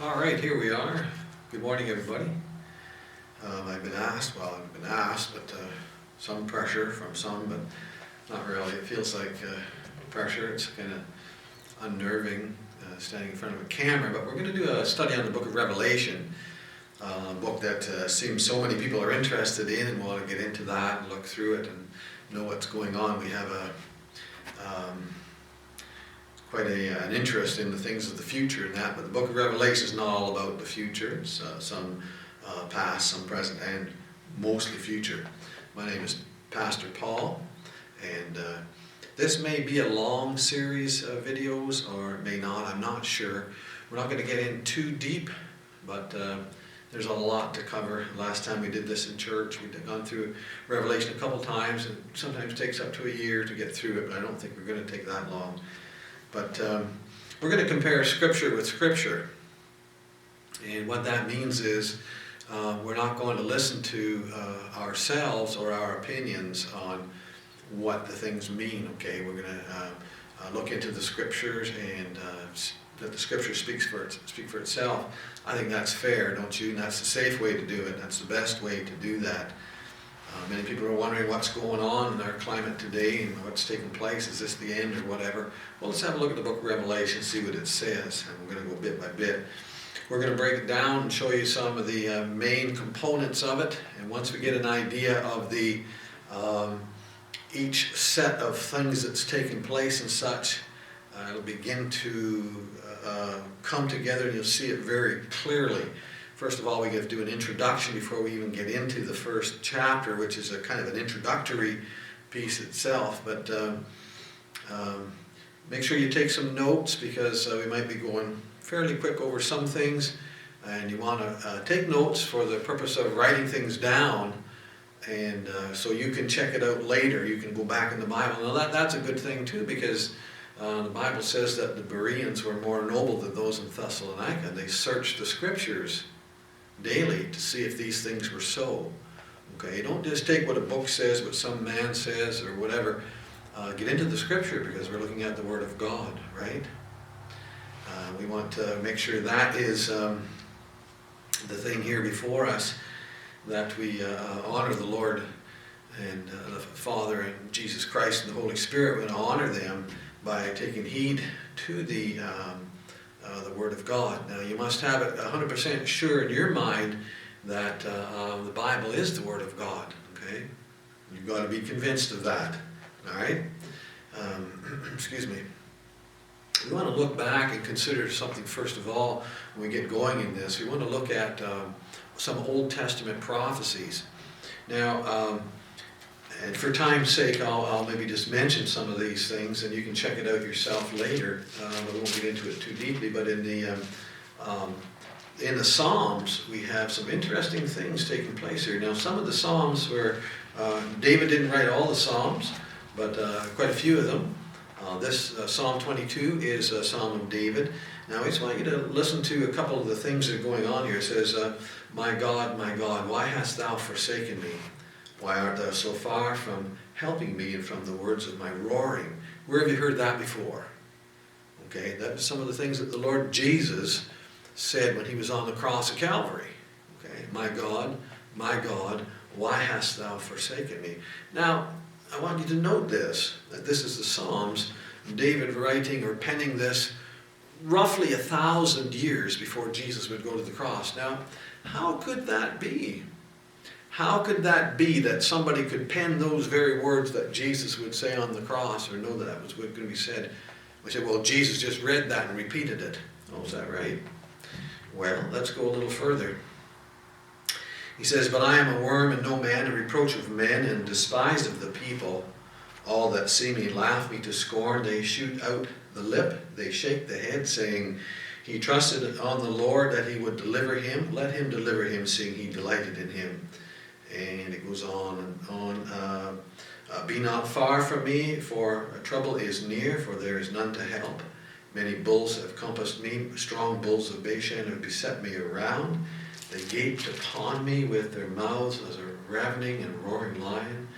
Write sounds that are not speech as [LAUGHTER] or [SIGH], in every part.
All right, here we are. Good morning, everybody. Um, I've been asked, well, I've been asked, but uh, some pressure from some, but not really. It feels like uh, pressure. It's kind of unnerving uh, standing in front of a camera. But we're going to do a study on the book of Revelation, uh, a book that uh, seems so many people are interested in and want to get into that and look through it and know what's going on. We have a um, quite a, an interest in the things of the future and that, but the book of Revelation is not all about the future. It's uh, some uh, past, some present, and mostly future. My name is Pastor Paul, and uh, this may be a long series of videos or it may not, I'm not sure. We're not going to get in too deep, but uh, there's a lot to cover. Last time we did this in church, we'd gone through Revelation a couple times, and sometimes takes up to a year to get through it, but I don't think we're going to take that long. But um, we're going to compare Scripture with Scripture. And what that means is uh, we're not going to listen to uh, ourselves or our opinions on what the things mean, okay? We're going to uh, uh, look into the Scriptures and uh, let the Scripture speaks for it, speak for itself. I think that's fair, don't you? And that's the safe way to do it. That's the best way to do that. Uh, many people are wondering what's going on in our climate today and what's taking place. Is this the end or whatever? Well, let's have a look at the book of Revelation, see what it says, and we're going to go bit by bit. We're going to break it down and show you some of the uh, main components of it, and once we get an idea of the um, each set of things that's taking place and such, uh, it'll begin to uh, come together, and you'll see it very clearly. First of all, we to do an introduction before we even get into the first chapter, which is a kind of an introductory piece itself. But um, um, make sure you take some notes because uh, we might be going fairly quick over some things, and you want to uh, take notes for the purpose of writing things down. And uh, so you can check it out later. You can go back in the Bible. Now that, that's a good thing too, because uh, the Bible says that the Bereans were more noble than those in Thessalonica. They searched the scriptures daily to see if these things were so. Okay, don't just take what a book says, what some man says, or whatever. Uh, get into the scripture because we're looking at the Word of God, right? Uh, we want to make sure that is um, the thing here before us, that we uh, honor the Lord and uh, the Father and Jesus Christ and the Holy Spirit. We want to honor them by taking heed to the um, uh, the Word of God. Now, you must have it 100% sure in your mind that uh, um, the Bible is the Word of God, okay? You've got to be convinced of that, all right? Um, [CLEARS THROAT] excuse me. We want to look back and consider something first of all when we get going in this. We want to look at um, some Old Testament prophecies. Now, um, and for time's sake, I'll, I'll, maybe just mention some of these things, and you can check it out yourself later. Um, I won't get into it too deeply, but in the um, um, in the Psalms, we have some interesting things taking place here. Now, some of the Psalms where uh, David didn't write all the Psalms, but uh, quite a few of them. Uh, this uh, Psalm 22 is a Psalm of David. Now, I just want you to listen to a couple of the things that are going on here. It says, uh, "My God, my God, why hast thou forsaken me?" Why art thou so far from helping me and from the words of my roaring? Where have you heard that before? Okay, that was some of the things that the Lord Jesus said when he was on the cross of Calvary. Okay, my God, my God, why hast thou forsaken me? Now, I want you to note this, that this is the Psalms, David writing or penning this roughly a thousand years before Jesus would go to the cross. Now, how could that be? How could that be that somebody could pen those very words that Jesus would say on the cross or know that that was going to be said? We say, well, Jesus just read that and repeated it. Oh, is that right? Well, let's go a little further. He says, But I am a worm and no man, a reproach of men, and despised of the people. All that see me laugh me to scorn. They shoot out the lip, they shake the head, saying, He trusted on the Lord that he would deliver him. Let him deliver him, seeing he delighted in him. And it goes on and on. Uh, uh, Be not far from me, for trouble is near, for there is none to help. Many bulls have compassed me, strong bulls of Bashan have beset me around. They gaped upon me with their mouths as a ravening and roaring lion.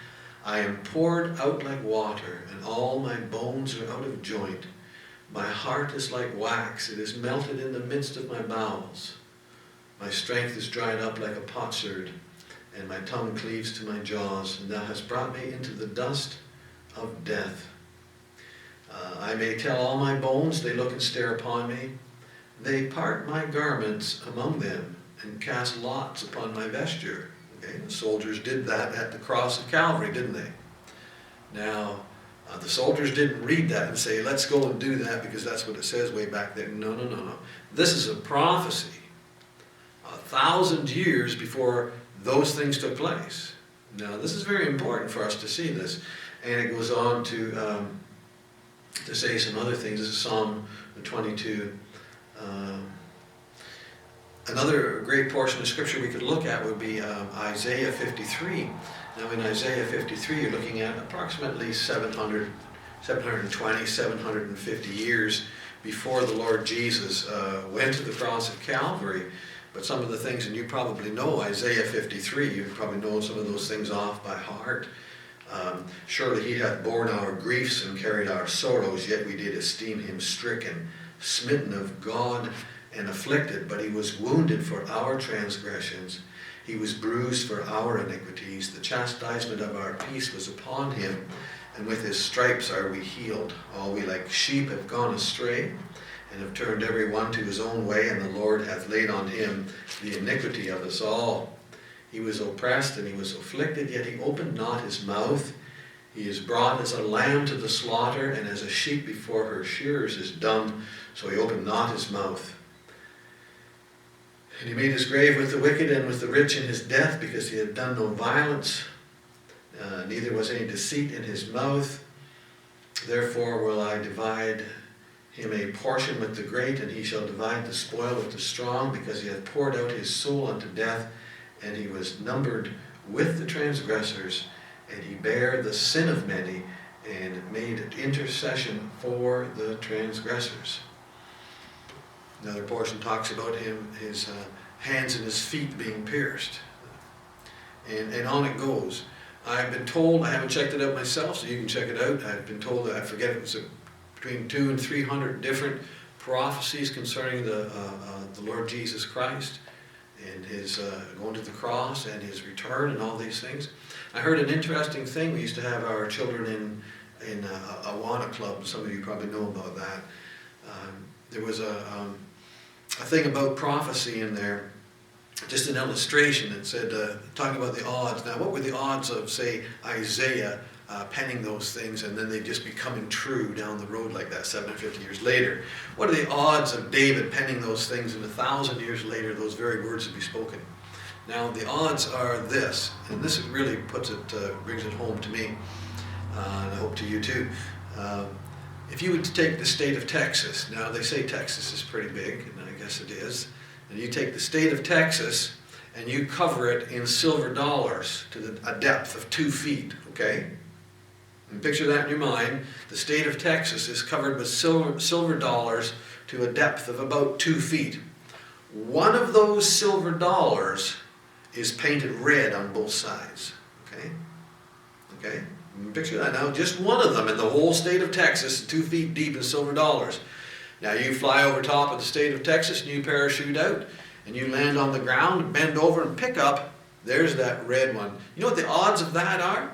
I am poured out like water, and all my bones are out of joint. My heart is like wax, it is melted in the midst of my bowels. My strength is dried up like a potsherd, and my tongue cleaves to my jaws, and thou hast brought me into the dust of death. Uh, I may tell all my bones, they look and stare upon me. They part my garments among them and cast lots upon my vesture. Okay, the soldiers did that at the cross of Calvary, didn't they? Now, uh, the soldiers didn't read that and say, let's go and do that because that's what it says way back there. No, no, no, no. This is a prophecy. A thousand years before those things took place. Now, this is very important for us to see this. And it goes on to, um, to say some other things. This is Psalm 22. Um, another great portion of scripture we could look at would be um, Isaiah 53. Now, in Isaiah 53, you're looking at approximately 700, 720, 750 years before the Lord Jesus uh, went to the cross of Calvary. But some of the things, and you probably know Isaiah 53, you probably know some of those things off by heart. Um, Surely he hath borne our griefs and carried our sorrows, yet we did esteem him stricken, smitten of God, and afflicted. But he was wounded for our transgressions, he was bruised for our iniquities. The chastisement of our peace was upon him, and with his stripes are we healed. All we like sheep have gone astray, and have turned every one to his own way, and the Lord hath laid on him the iniquity of us all. He was oppressed and he was afflicted, yet he opened not his mouth. He is brought as a lamb to the slaughter, and as a sheep before her shearers is dumb, so he opened not his mouth. And he made his grave with the wicked and with the rich in his death, because he had done no violence, uh, neither was any deceit in his mouth. Therefore will I divide him a portion with the great, and he shall divide the spoil with the strong, because he hath poured out his soul unto death and he was numbered with the transgressors, and he bare the sin of many, and made intercession for the transgressors. Another portion talks about him, his uh, hands and his feet being pierced. And, and on it goes. I've been told, I haven't checked it out myself, so you can check it out. I've been told, I forget it was a, between two and three hundred different prophecies concerning the, uh, uh, the Lord Jesus Christ and his uh, going to the cross and his return and all these things. I heard an interesting thing. We used to have our children in in uh, Awana Club. Some of you probably know about that. Um, there was a um, a thing about prophecy in there, just an illustration that said uh, talking about the odds. Now, what were the odds of say Isaiah? Uh, penning those things and then they just becoming true down the road like that 750 years later. What are the odds of David penning those things and a thousand years later those very words would be spoken? Now the odds are this, and this really puts it, uh, brings it home to me, uh, and I hope to you too. Um, if you would take the state of Texas, now they say Texas is pretty big, and I guess it is, and you take the state of Texas and you cover it in silver dollars to the, a depth of two feet, okay? And picture that in your mind. The state of Texas is covered with silver, silver dollars to a depth of about two feet. One of those silver dollars is painted red on both sides. Okay? Okay? Picture that now. Just one of them in the whole state of Texas, two feet deep in silver dollars. Now you fly over top of the state of Texas and you parachute out and you land on the ground, bend over and pick up. There's that red one. You know what the odds of that are?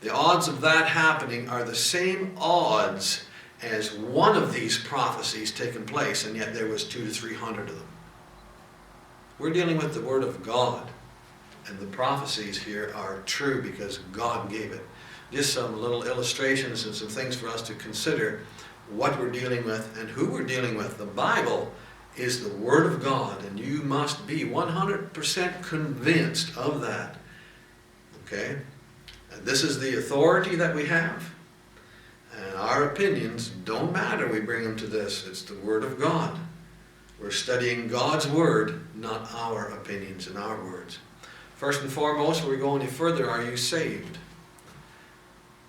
The odds of that happening are the same odds as one of these prophecies taking place, and yet there was two to three hundred of them. We're dealing with the Word of God, and the prophecies here are true because God gave it. Just some little illustrations and some things for us to consider what we're dealing with and who we're dealing with. The Bible is the Word of God, and you must be 100% convinced of that. Okay? This is the authority that we have. And our opinions don't matter. We bring them to this. It's the Word of God. We're studying God's Word, not our opinions and our words. First and foremost, before we go any further, are you saved?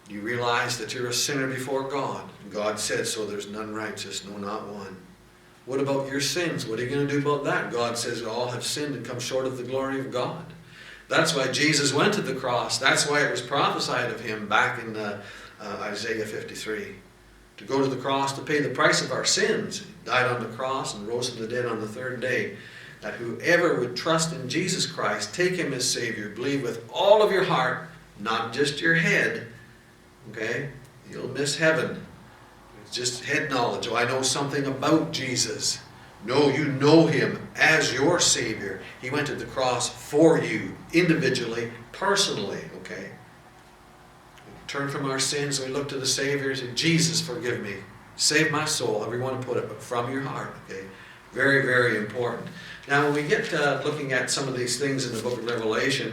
You realize that you're a sinner before God. God said so, there's none righteous, no, not one. What about your sins? What are you going to do about that? God says all have sinned and come short of the glory of God. That's why Jesus went to the cross. That's why it was prophesied of him back in uh, uh, Isaiah 53. to go to the cross to pay the price of our sins. He died on the cross and rose from the dead on the third day. That whoever would trust in Jesus Christ, take him as Savior, believe with all of your heart, not just your head, okay? You'll miss heaven. It's just head knowledge. Oh, I know something about Jesus. No, you know him as your Savior. He went to the cross for you, individually, personally, okay? We turn from our sins, we look to the Savior and Jesus, forgive me. Save my soul. Want to put it, but from your heart, okay? Very, very important. Now, when we get uh, looking at some of these things in the book of Revelation,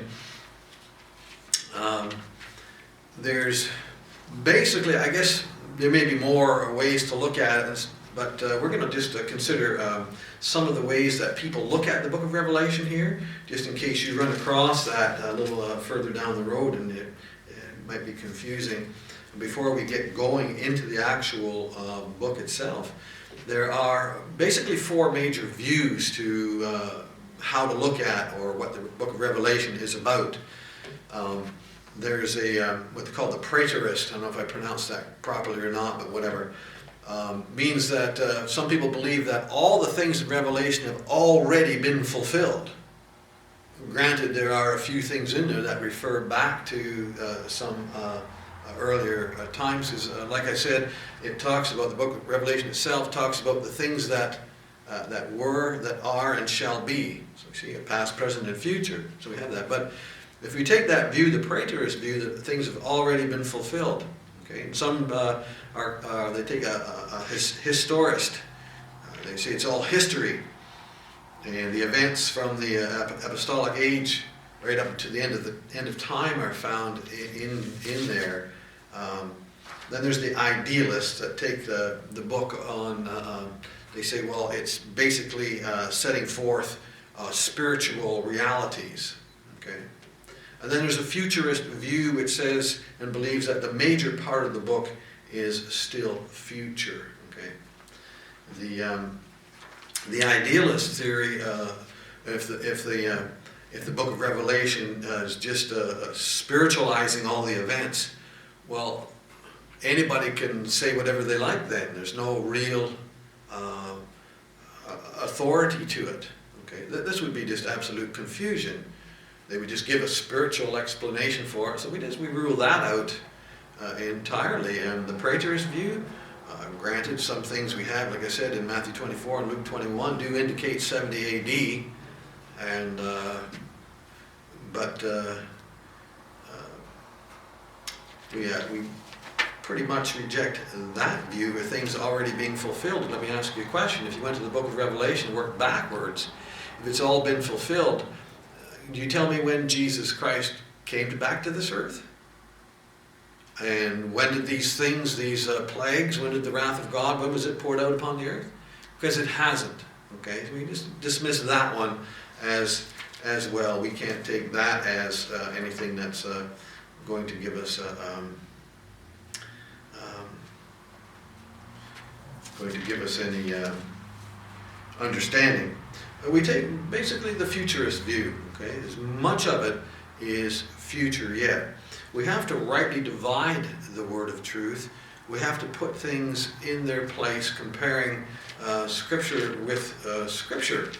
um, there's basically, I guess, there may be more ways to look at it, but uh, we're going to just uh, consider um, some of the ways that people look at the book of Revelation here, just in case you run across that a little uh, further down the road and it, it, might be confusing. Before we get going into the actual uh, book itself, there are basically four major views to uh, how to look at or what the book of Revelation is about. Um, there's a um, what they call the preterist. I don't know if I pronounced that properly or not, but whatever. Um, means that uh, some people believe that all the things in Revelation have already been fulfilled. Granted, there are a few things in there that refer back to uh, some uh, earlier uh, times. Because, uh, like I said, it talks about the book of Revelation itself talks about the things that uh, that were, that are, and shall be. So we see a past, present, and future. So we have that, but if we take that view, the preterist view, that things have already been fulfilled. Okay, and some are uh, they take a, a, a his, historist. Uh, they say it's all history, and the events from the uh, apostolic age right up to the end of the end of time are found in in there. Um, then there's the idealists that take the the book on. Uh, um, they say, well, it's basically uh, setting forth spiritual realities. Okay. And then there's a futurist view which says and believes that the major part of the book is still future. Okay, the um, the idealist theory, uh, if the if the uh, if the book of Revelation uh, is just uh, spiritualizing all the events, well, anybody can say whatever they like. Then there's no real uh, authority to it. Okay, this would be just absolute confusion. They would just give a spiritual explanation for it. So we just we rule that out uh, entirely. And the preterist view, uh, granted, some things we have, like I said, in Matthew 24 and Luke 21, do indicate 70 A.D. And uh, but uh, uh, we uh, we pretty much reject that view of things already being fulfilled. Let me ask you a question: If you went to the Book of Revelation, and worked backwards, if it's all been fulfilled do you tell me when Jesus Christ came back to this earth? And when did these things, these uh, plagues, when did the wrath of God, when was it poured out upon the earth? Because it hasn't. Okay, so we just dismiss that one as as well. We can't take that as uh, anything that's uh, going to give us uh, um, um, going to give us any uh, understanding. We take basically the futurist view. Okay, as much of it is future yet. We have to rightly divide the word of truth. We have to put things in their place, comparing uh, Scripture with uh, Scripture.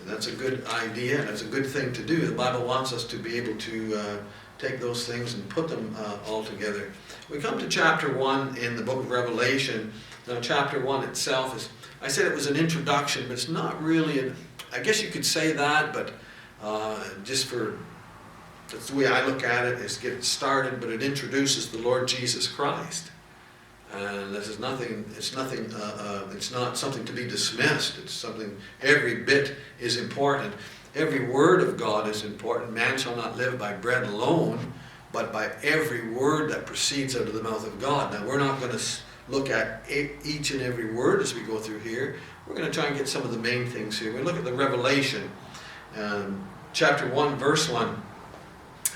And that's a good idea, and it's a good thing to do. The Bible wants us to be able to uh, take those things and put them uh, all together. We come to chapter 1 in the book of Revelation. Now, chapter 1 itself is, I said it was an introduction, but it's not really, an, I guess you could say that, but uh, just for that's the way I look at it is get it started, but it introduces the Lord Jesus Christ. And this is nothing. It's nothing. Uh, uh, it's not something to be dismissed. It's something. Every bit is important. Every word of God is important. Man shall not live by bread alone, but by every word that proceeds out of the mouth of God. Now we're not going to look at each and every word as we go through here. We're going to try and get some of the main things here. We look at the revelation um, chapter 1, verse 1.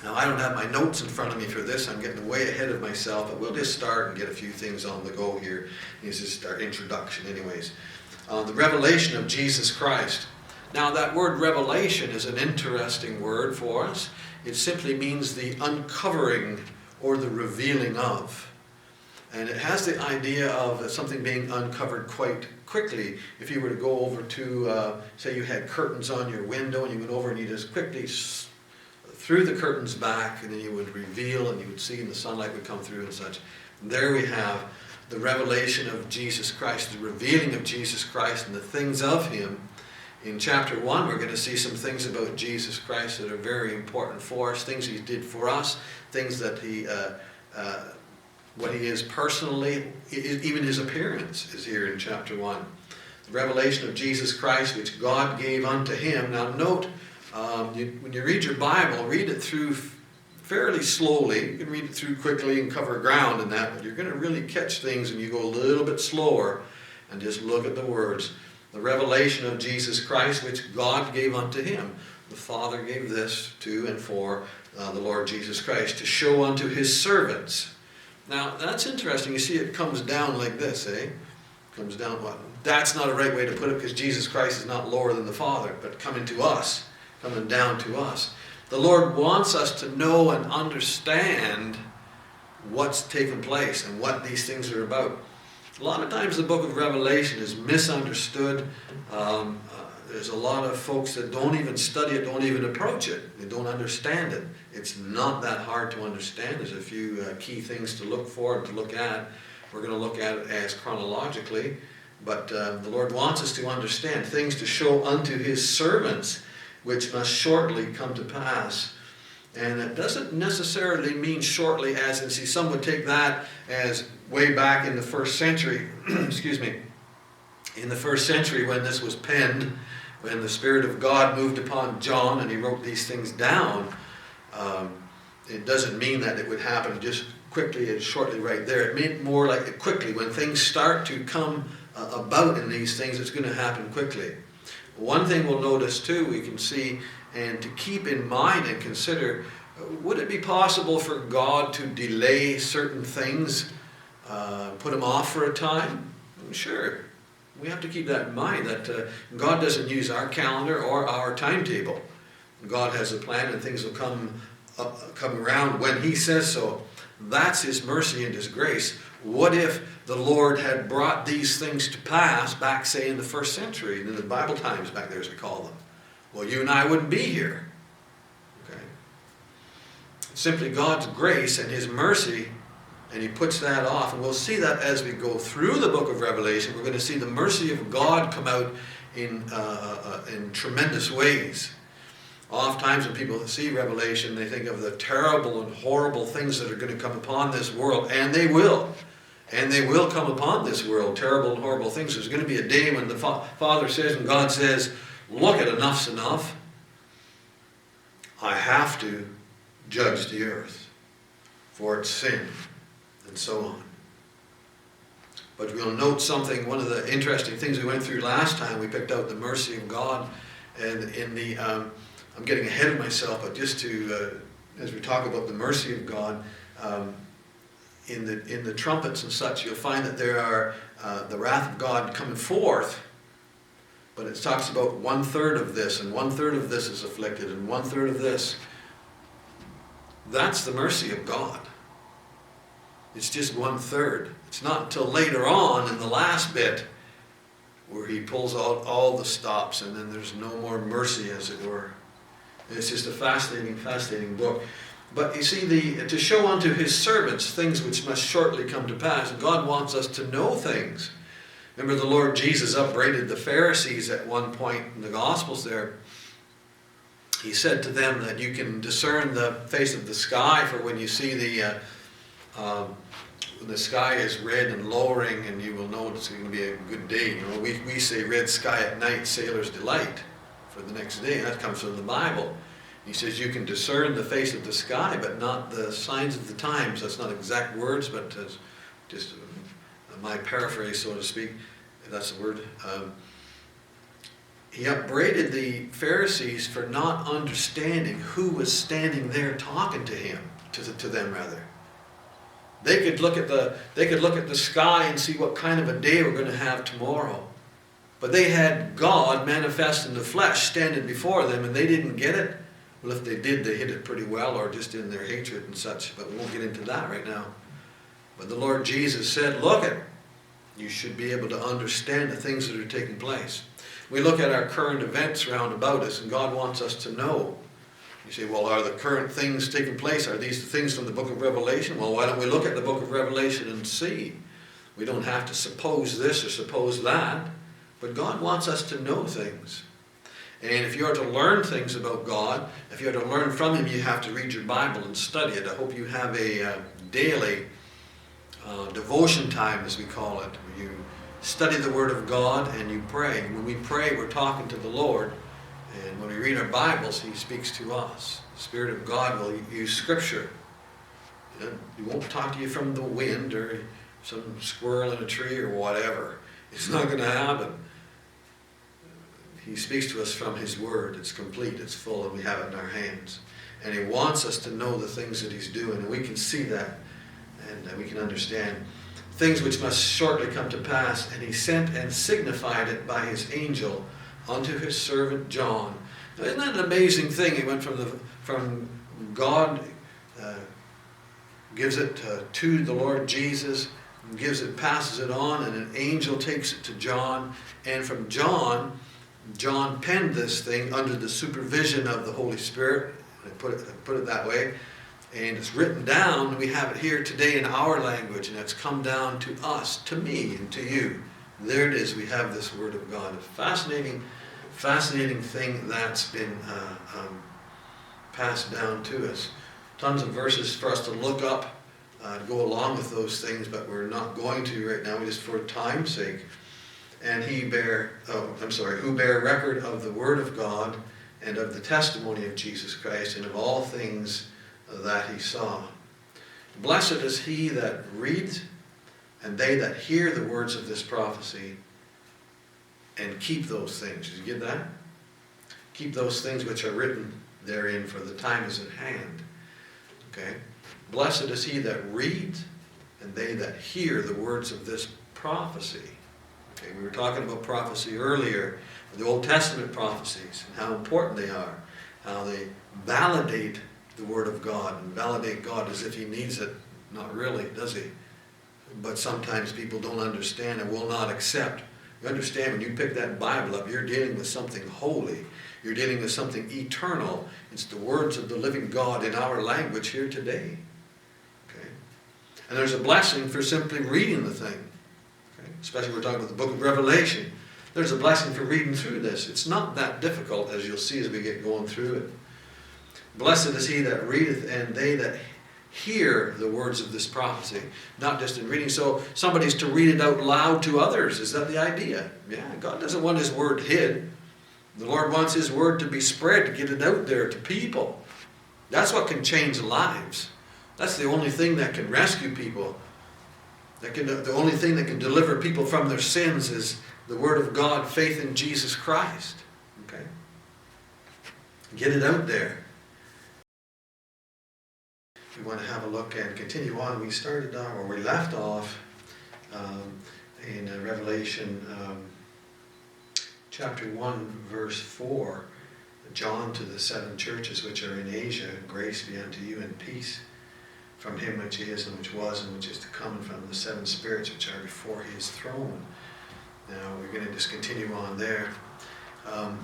Now, I don't have my notes in front of me for this. I'm getting way ahead of myself, but we'll just start and get a few things on the go here. This is our introduction, anyways. Uh, the revelation of Jesus Christ. Now, that word revelation is an interesting word for us. It simply means the uncovering or the revealing of. And it has the idea of something being uncovered quite quickly. If you were to go over to, uh, say you had curtains on your window and you went over and you just quickly threw the curtains back and then you would reveal and you would see and the sunlight would come through and such. And there we have the revelation of Jesus Christ, the revealing of Jesus Christ and the things of Him. In chapter 1, we're going to see some things about Jesus Christ that are very important for us, things He did for us, things that He, uh, uh, what He is personally, even His appearance is here in chapter 1. The revelation of Jesus Christ, which God gave unto Him. Now, note um, you, when you read your Bible, read it through fairly slowly. You can read it through quickly and cover ground in that, but you're going to really catch things and you go a little bit slower and just look at the words. The revelation of Jesus Christ, which God gave unto him. The Father gave this to and for uh, the Lord Jesus Christ to show unto his servants. Now, that's interesting. You see, it comes down like this, eh? Comes down what? That's not a right way to put it because Jesus Christ is not lower than the Father, but coming to us coming down to us. The Lord wants us to know and understand what's taken place and what these things are about. A lot of times the book of Revelation is misunderstood. Um, uh, there's a lot of folks that don't even study it, don't even approach it. They don't understand it. It's not that hard to understand. There's a few uh, key things to look for and to look at. We're going to look at it as chronologically. But uh, the Lord wants us to understand things to show unto His servants which must shortly come to pass. And it doesn't necessarily mean shortly, as in, see, some would take that as way back in the first century, [CLEARS THROAT] excuse me, in the first century when this was penned, when the Spirit of God moved upon John and he wrote these things down. Um, it doesn't mean that it would happen just quickly and shortly right there. It meant more like quickly. When things start to come uh, about in these things, it's going to happen quickly. One thing we'll notice too, we can see, and to keep in mind and consider, would it be possible for God to delay certain things, uh, put them off for a time? Sure. We have to keep that in mind that uh, God doesn't use our calendar or our timetable. God has a plan and things will come up, come around when He says so. That's His mercy and His grace. What if the Lord had brought these things to pass back, say, in the first century, in the Bible times back there, as we call them? Well, you and I wouldn't be here. Okay? Simply God's grace and His mercy, and He puts that off. And we'll see that as we go through the book of Revelation. We're going to see the mercy of God come out in, uh, uh, uh in tremendous ways. Oftentimes, when people see Revelation, they think of the terrible and horrible things that are going to come upon this world, and they will. And they will come upon this world, terrible and horrible things. There's going to be a day when the fa- Father says and God says, Look at enough's enough. I have to judge the earth for its sin, and so on. But we'll note something, one of the interesting things we went through last time, we picked out the mercy of God, and in the, um, I'm getting ahead of myself, but just to, uh, as we talk about the mercy of God, um, in the, in the trumpets and such, you'll find that there are uh, the wrath of God coming forth, but it talks about one third of this, and one third of this is afflicted, and one third of this. That's the mercy of God. It's just one third. It's not until later on in the last bit where he pulls out all the stops, and then there's no more mercy, as it were. It's just a fascinating, fascinating book. But you see, the, to show unto his servants things which must shortly come to pass. God wants us to know things. Remember, the Lord Jesus upbraided the Pharisees at one point in the Gospels there. He said to them that you can discern the face of the sky for when you see the, uh, um, the sky is red and lowering, and you will know it's going to be a good day. You know, we, we say red sky at night, sailor's delight for the next day. That comes from the Bible. He says you can discern the face of the sky, but not the signs of the times. That's not exact words, but just my paraphrase, so to speak. That's the word. Um, he upbraided the Pharisees for not understanding who was standing there talking to him, to, the, to them rather. They could look at the they could look at the sky and see what kind of a day we're going to have tomorrow. But they had God manifest in the flesh standing before them, and they didn't get it. Well, if they did, they hit it pretty well, or just in their hatred and such. But we won't get into that right now. But the Lord Jesus said, look at, you should be able to understand the things that are taking place. We look at our current events round about us, and God wants us to know. You say, well, are the current things taking place? Are these the things from the book of Revelation? Well, why don't we look at the book of Revelation and see? We don't have to suppose this or suppose that, but God wants us to know things. And if you are to learn things about God, if you are to learn from Him, you have to read your Bible and study it. I hope you have a uh, daily uh, devotion time, as we call it, you study the Word of God and you pray. When we pray, we're talking to the Lord. And when we read our Bibles, He speaks to us. The Spirit of God will use Scripture. He won't talk to you from the wind or some squirrel in a tree or whatever. It's not going to happen. He speaks to us from His Word. It's complete, it's full, and we have it in our hands. And He wants us to know the things that He's doing, and we can see that, and uh, we can understand things which must shortly come to pass. And He sent and signified it by His angel unto His servant John. Now, isn't that an amazing thing? He went from the from God uh, gives it uh, to the Lord Jesus, gives it, passes it on, and an angel takes it to John, and from John John penned this thing under the supervision of the Holy Spirit. I put it, I put it that way. And it's written down. We have it here today in our language, and it's come down to us, to me, and to you. There it is. We have this Word of God. A fascinating, fascinating thing that's been uh, um, passed down to us. Tons of verses for us to look up, uh, to go along with those things, but we're not going to right now, just for time's sake and he bear, oh, I'm sorry, who bear record of the word of God and of the testimony of Jesus Christ and of all things that he saw. Blessed is he that reads and they that hear the words of this prophecy and keep those things. Did you get that? Keep those things which are written therein, for the time is at hand. Okay? Blessed is he that reads and they that hear the words of this prophecy. Okay, we were talking about prophecy earlier, the Old Testament prophecies, and how important they are, how they validate the Word of God and validate God as if He needs it. Not really, does He? But sometimes people don't understand and will not accept. You understand when you pick that Bible up, you're dealing with something holy. You're dealing with something eternal. It's the words of the living God in our language here today. Okay? And there's a blessing for simply reading the thing especially we're talking about the book of Revelation. There's a blessing for reading through this. It's not that difficult, as you'll see as we get going through it. Blessed is he that readeth, and they that hear the words of this prophecy, not just in reading. So somebody's to read it out loud to others. Is that the idea? Yeah, God doesn't want his word hid. The Lord wants his word to be spread, to get it out there to people. That's what can change lives. That's the only thing that can rescue people. That can, the only thing that can deliver people from their sins is the Word of God, faith in Jesus Christ. Okay? Get it out there. We want to have a look and continue on. We started on, or we left off um, in uh, Revelation um, chapter 1, verse 4. John to the seven churches which are in Asia, grace be unto you and peace from him which is and which was and which is to come, and from the seven spirits which are before his throne. Now we're going to just continue on there. Um,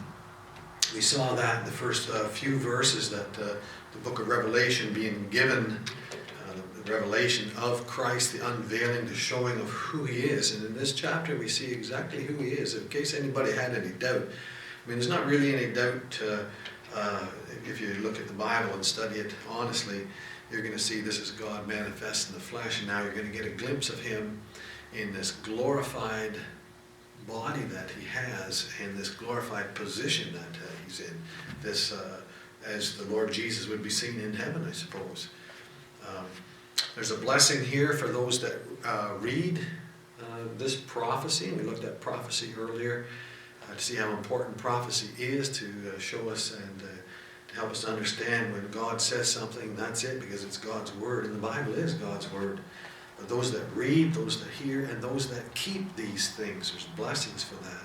we saw that in the first uh, few verses that uh, the book of Revelation being given, uh, the revelation of Christ, the unveiling, the showing of who he is. And in this chapter we see exactly who he is, in case anybody had any doubt. I mean, there's not really any doubt uh, if you look at the Bible and study it honestly you're going to see this is God manifest in the flesh, and now you're going to get a glimpse of Him in this glorified body that He has, and this glorified position that uh, He's in. This, uh, as the Lord Jesus would be seen in heaven, I suppose. Um, there's a blessing here for those that uh, read uh, this prophecy. We looked at prophecy earlier uh, to see how important prophecy is to uh, show us and help us understand when God says something, that's it, because it's God's Word, and the Bible is God's Word. But those that read, those that hear, and those that keep these things, there's blessings for that.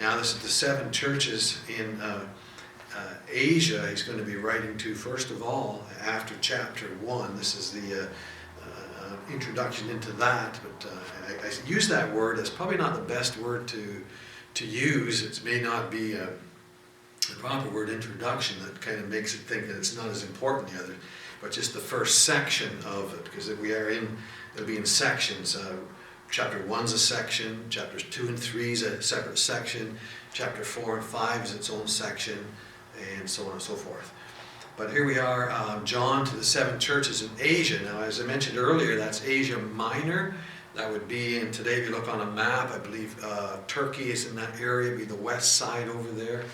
Now, this is the seven churches in uh, uh, Asia he's going to be writing to, first of all, after chapter 1. This is the uh, uh uh, introduction into that, but uh, I, I use that word It's probably not the best word to, to use. It may not be a, a proper word, introduction, that kind of makes it think that it's not as important the other, but just the first section of it, because we are in, it'll be in sections. Uh, chapter one's a section, chapters two and three is a separate section, chapter four and five is its own section, and so on and so forth. But here we are, um, John to the seven churches in Asia. Now, as I mentioned earlier, that's Asia Minor. That would be, and today if you look on a map, I believe uh, Turkey is in that area, be the west side over there,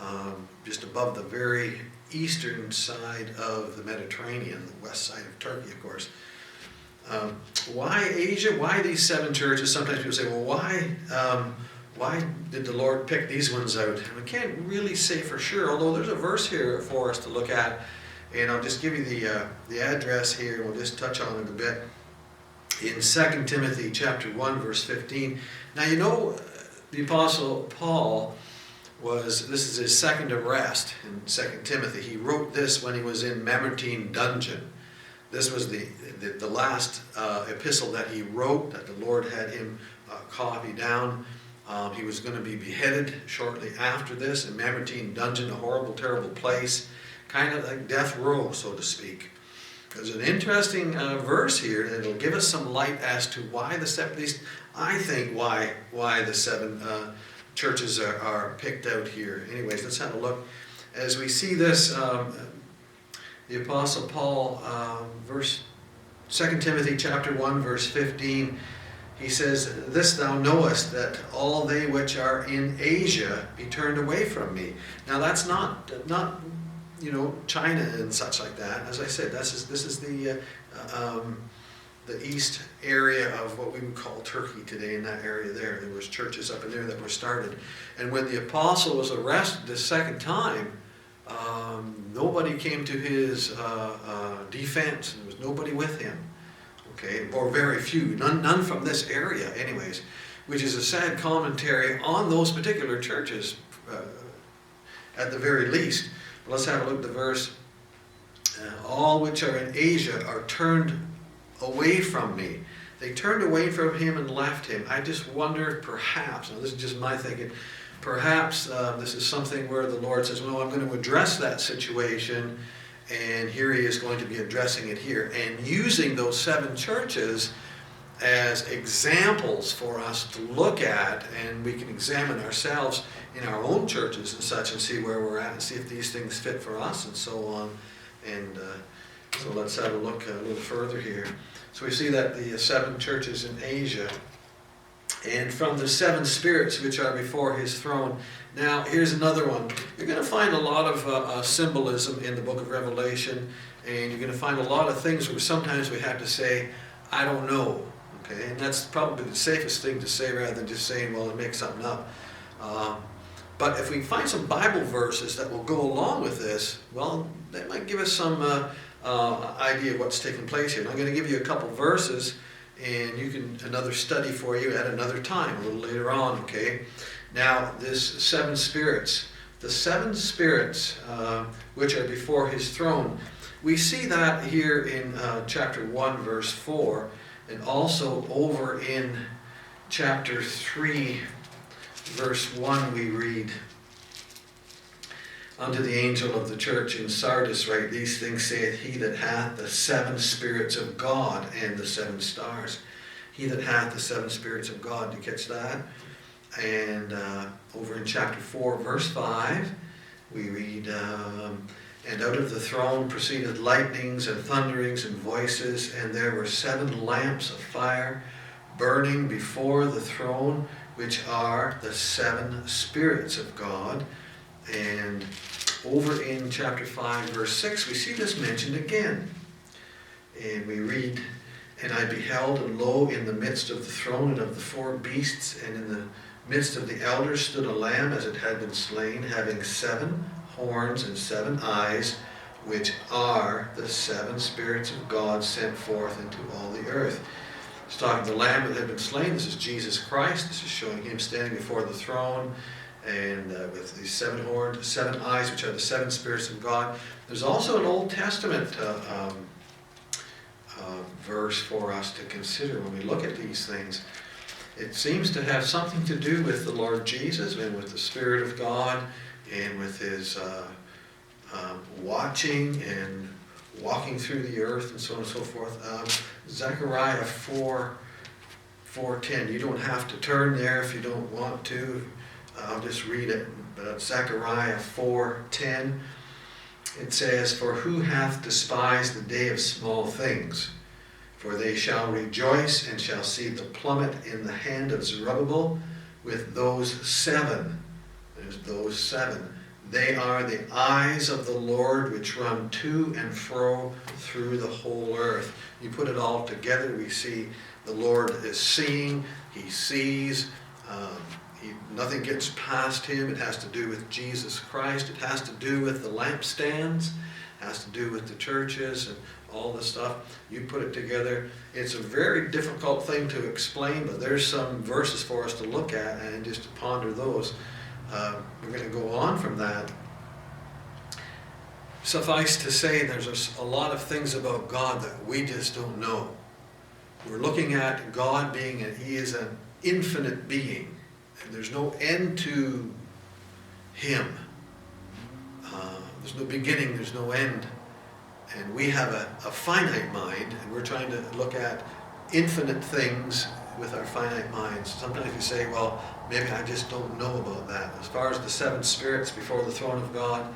um, just above the very eastern side of the Mediterranean, the west side of Turkey, of course. Um, why Asia? Why these seven churches? Sometimes people say, well, why? Um, why did the Lord pick these ones out? And we can't really say for sure, although there's a verse here for us to look at. And I'll just give you the, uh, the address here, we'll just touch on it a bit. In 2 Timothy chapter 1, verse 15. Now you know the Apostle Paul was, this is his second arrest in 2 Timothy. He wrote this when he was in Mamertine dungeon. This was the, the, the last uh, epistle that he wrote, that the Lord had him uh, copy down. Um, he was going to be beheaded shortly after this in Mamertine Dungeon, a horrible, terrible place, kind of like death row, so to speak. There's an interesting uh, verse here that will give us some light as to why the seven, at least I think why why the seven uh, churches are, are, picked out here. Anyways, let's have a look. As we see this, um, the Apostle Paul, um, verse 2 Timothy chapter 1, verse 15, he says, This thou knowest, that all they which are in Asia be turned away from me. Now that's not, not you know, China and such like that. As I said, this is, this is the, uh, um, the east area of what we would call Turkey today, in that area there. There was churches up in there that were started. And when the apostle was arrested the second time, um, nobody came to his uh, uh, defense. There was nobody with him okay, or very few, none, none from this area, anyways, which is a sad commentary on those particular churches, uh, at the very least. But let's have a look at the verse. Uh, all which are in Asia are turned away from me. They turned away from him and left him. I just wonder, perhaps, now this is just my thinking, perhaps uh, this is something where the Lord says, well, I'm going to address that situation and here he is going to be addressing it here and using those seven churches as examples for us to look at and we can examine ourselves in our own churches and such and see where we're at and see if these things fit for us and so on and uh, so let's have a look a little further here so we see that the seven churches in asia and from the seven spirits which are before his throne now, here's another one. You're going to find a lot of uh, uh, symbolism in the book of Revelation, and you're going to find a lot of things where sometimes we have to say, I don't know. Okay, and that's probably the safest thing to say rather than just saying, well, make something up. Um, but if we find some Bible verses that will go along with this, well, that might give us some uh, uh, idea of what's taking place here. And I'm going to give you a couple verses, and you can another study for you at another time, a little later on. Okay. Now, this seven spirits, the seven spirits uh, which are before his throne, we see that here in uh, chapter 1, verse 4, and also over in chapter 3, verse 1, we read, Unto the angel of the church in Sardis write, These things saith he that hath the seven spirits of God and the seven stars. He that hath the seven spirits of God. Do you catch that? And uh, over in chapter 4, verse 5, we read, um, And out of the throne proceeded lightnings and thunderings and voices, and there were seven lamps of fire burning before the throne, which are the seven spirits of God. And over in chapter 5, verse 6, we see this mentioned again. And we read, And I beheld, and lo, in the midst of the throne and of the four beasts, and in the midst of the elders stood a lamb as it had been slain, having seven horns and seven eyes, which are the seven spirits of God sent forth into all the earth. It's talking the lamb that had been slain. This is Jesus Christ. This is showing him standing before the throne and uh, with these seven horns, seven eyes, which are the seven spirits of God. There's also an Old Testament uh, um, uh, verse for us to consider when we look at these things. It seems to have something to do with the Lord Jesus and with the Spirit of God and with his uh, um, watching and walking through the earth and so on and so forth. Um, Zechariah 4, 4.10, you don't have to turn there if you don't want to. I'll just read it. But Zechariah 4.10, it says, For who hath despised the day of small things? For they shall rejoice and shall see the plummet in the hand of Zerubbabel with those seven. There's those seven. They are the eyes of the Lord which run to and fro through the whole earth. You put it all together, we see the Lord is seeing, He sees, um, nothing gets past Him. It has to do with Jesus Christ, it has to do with the lampstands, it has to do with the churches and all the stuff. You put it together. It's a very difficult thing to explain, but there's some verses for us to look at and just to ponder those. Uh, we're going to go on from that. Suffice to say, there's a, a lot of things about God that we just don't know. We're looking at God being, and He is an infinite being, there's no end to Him. Uh, there's no beginning, there's no end. And we have a, a finite mind, and we're trying to look at infinite things with our finite minds. Sometimes we say, well, maybe I just don't know about that. As far as the seven spirits before the throne of God,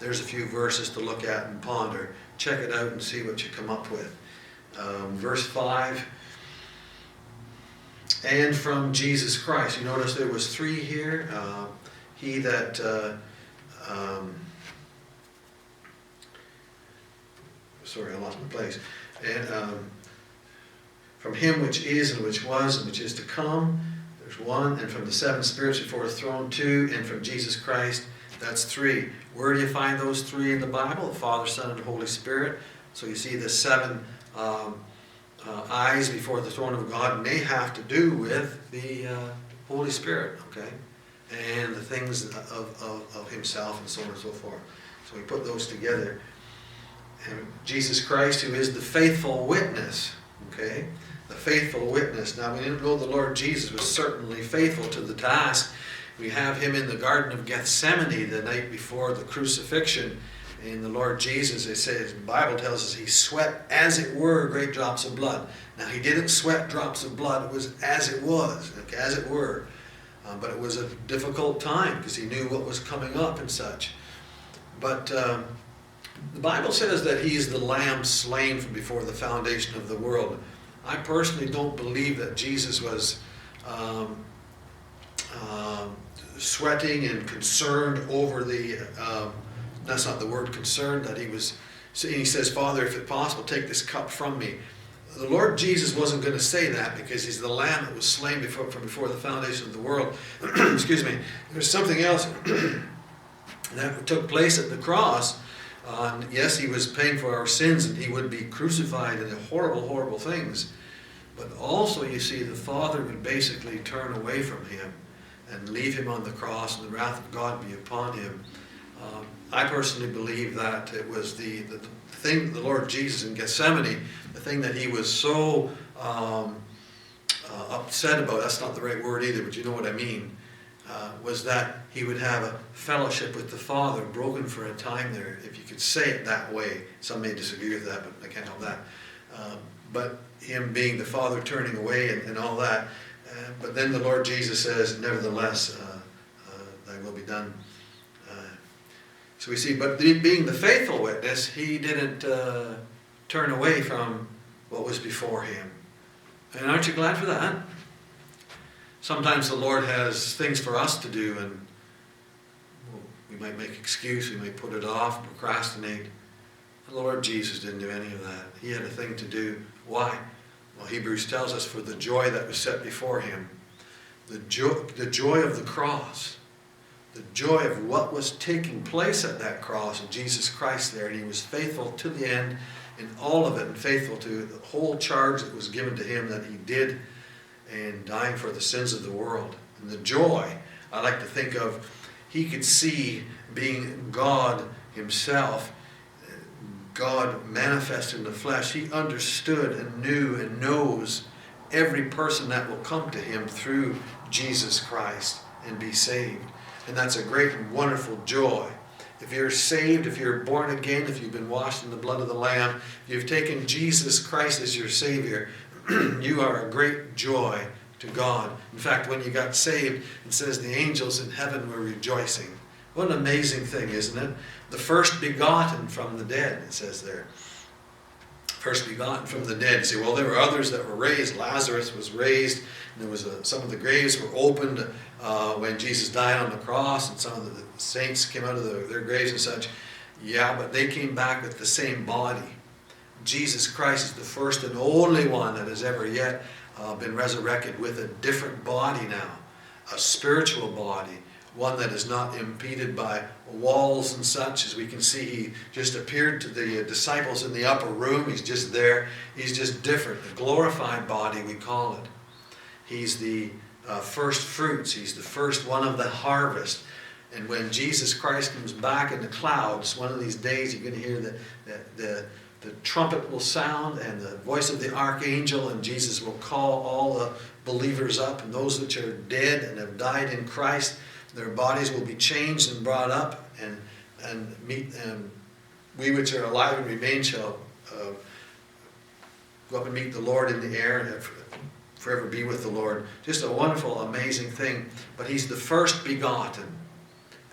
there's a few verses to look at and ponder. Check it out and see what you come up with. Um, verse 5 and from Jesus Christ. You notice there was three here. Uh, he that uh, um, sorry, I lost my place. And um, from him which is and which was and which is to come, there's one. And from the seven spirits before the throne, two. And from Jesus Christ, that's three. Where do you find those three in the Bible? The Father, Son, and Holy Spirit. So you see the seven um, uh, eyes before the throne of God may have to do with the uh, Holy Spirit, okay? And the things of, of, of Himself and so on and so forth. So we put those together. And Jesus Christ, who is the faithful witness, okay? The faithful witness. Now, we didn't know the Lord Jesus was certainly faithful to the task. We have him in the Garden of Gethsemane the night before the crucifixion. In the Lord Jesus, it says, the Bible tells us he sweat as it were great drops of blood. Now, he didn't sweat drops of blood, it was as it was, okay, as it were. Uh, but it was a difficult time because he knew what was coming up and such. But um, the Bible says that he's the lamb slain from before the foundation of the world. I personally don't believe that Jesus was um, uh, sweating and concerned over the, uh, that's not the word concerned, that he was, he says, Father, if it's possible, take this cup from me. The Lord Jesus wasn't going to say that because he's the lamb that was slain before, from before the foundation of the world. [CLEARS THROAT] Excuse me. There's something else [CLEARS THROAT] that took place at the cross uh, yes, he was paying for our sins and he would be crucified and the horrible, horrible things. But also, you see, the Father would basically turn away from him and leave him on the cross and the wrath of God be upon him. Uh, I personally believe that it was the, the, thing, the Lord Jesus in Gethsemane, the thing that he was so um, uh, upset about, that's not the right word either, but you know what I mean uh, was that he would have a fellowship with the Father broken for a time there, if you could say it that way. Some may disagree with that, but I can't help that. Um, but him being the Father turning away and, and all that. Uh, but then the Lord Jesus says, Nevertheless, uh, uh thy will be done. So we see, but being the faithful witness, he didn't uh, turn away from what was before him. And aren't you glad for that? sometimes the Lord has things for us to do, and we might make excuse, we might put it off, procrastinate. The Lord Jesus didn't do any of that. He had a thing to do. Why? Well, Hebrews tells us for the joy that was set before him, the joy, the joy of the cross, the joy of what was taking place at that cross and Jesus Christ there, and he was faithful to the end in all of it, and faithful to the whole charge that was given to him that he did and dying for the sins of the world. And the joy, I like to think of, he could see being God himself, God manifest in the flesh, he understood and knew and knows every person that will come to him through Jesus Christ and be saved. And that's a great and wonderful joy. If you're saved, if you're born again, if you've been washed in the blood of the Lamb, you've taken Jesus Christ as your Savior, [CLEARS THROAT] you are a great joy to God. In fact, when you got saved, it says the angels in heaven were rejoicing. What an amazing thing, isn't it? The first begotten from the dead, it says there. First begotten from the dead. You say, well, there were others that were raised. Lazarus was raised. And there was a, some of the graves were opened uh, when Jesus died on the cross, and some of the saints came out of the, their graves and such. Yeah, but they came back with the same body. Jesus Christ is the first and only one that has ever yet uh, been resurrected with a different body now, a spiritual body, one that is not impeded by walls and such. As we can see, he just appeared to the disciples in the upper room. He's just there. He's just different. The glorified body, we call it. He's the uh, first fruits. He's the first one of the harvest. And when Jesus Christ comes back in the clouds, one of these days you're going to hear the, the, the the trumpet will sound and the voice of the archangel, and Jesus will call all the believers up, and those which are dead and have died in Christ, their bodies will be changed and brought up, and and meet and we which are alive and remain shall uh, go up and meet the Lord in the air and forever be with the Lord. Just a wonderful, amazing thing. But He's the first begotten.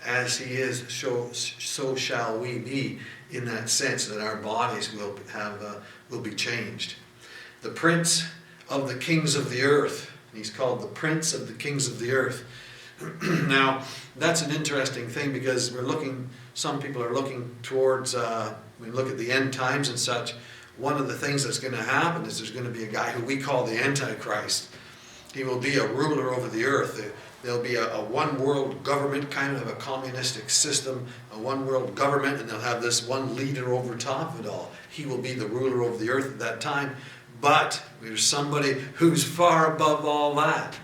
As He is, so, so shall we be in that sense that our bodies will have uh, will be changed. The prince of the kings of the earth. He's called the prince of the kings of the earth. [CLEARS THROAT] now, that's an interesting thing because we're looking. Some people are looking towards. Uh, we look at the end times and such. One of the things that's going to happen is there's going to be a guy who we call the Antichrist. He will be a ruler over the earth. There'll be a, a, one world government, kind of a communistic system, a one world government, and they'll have this one leader over top of it all. He will be the ruler over the earth at that time. But there's somebody who's far above all that.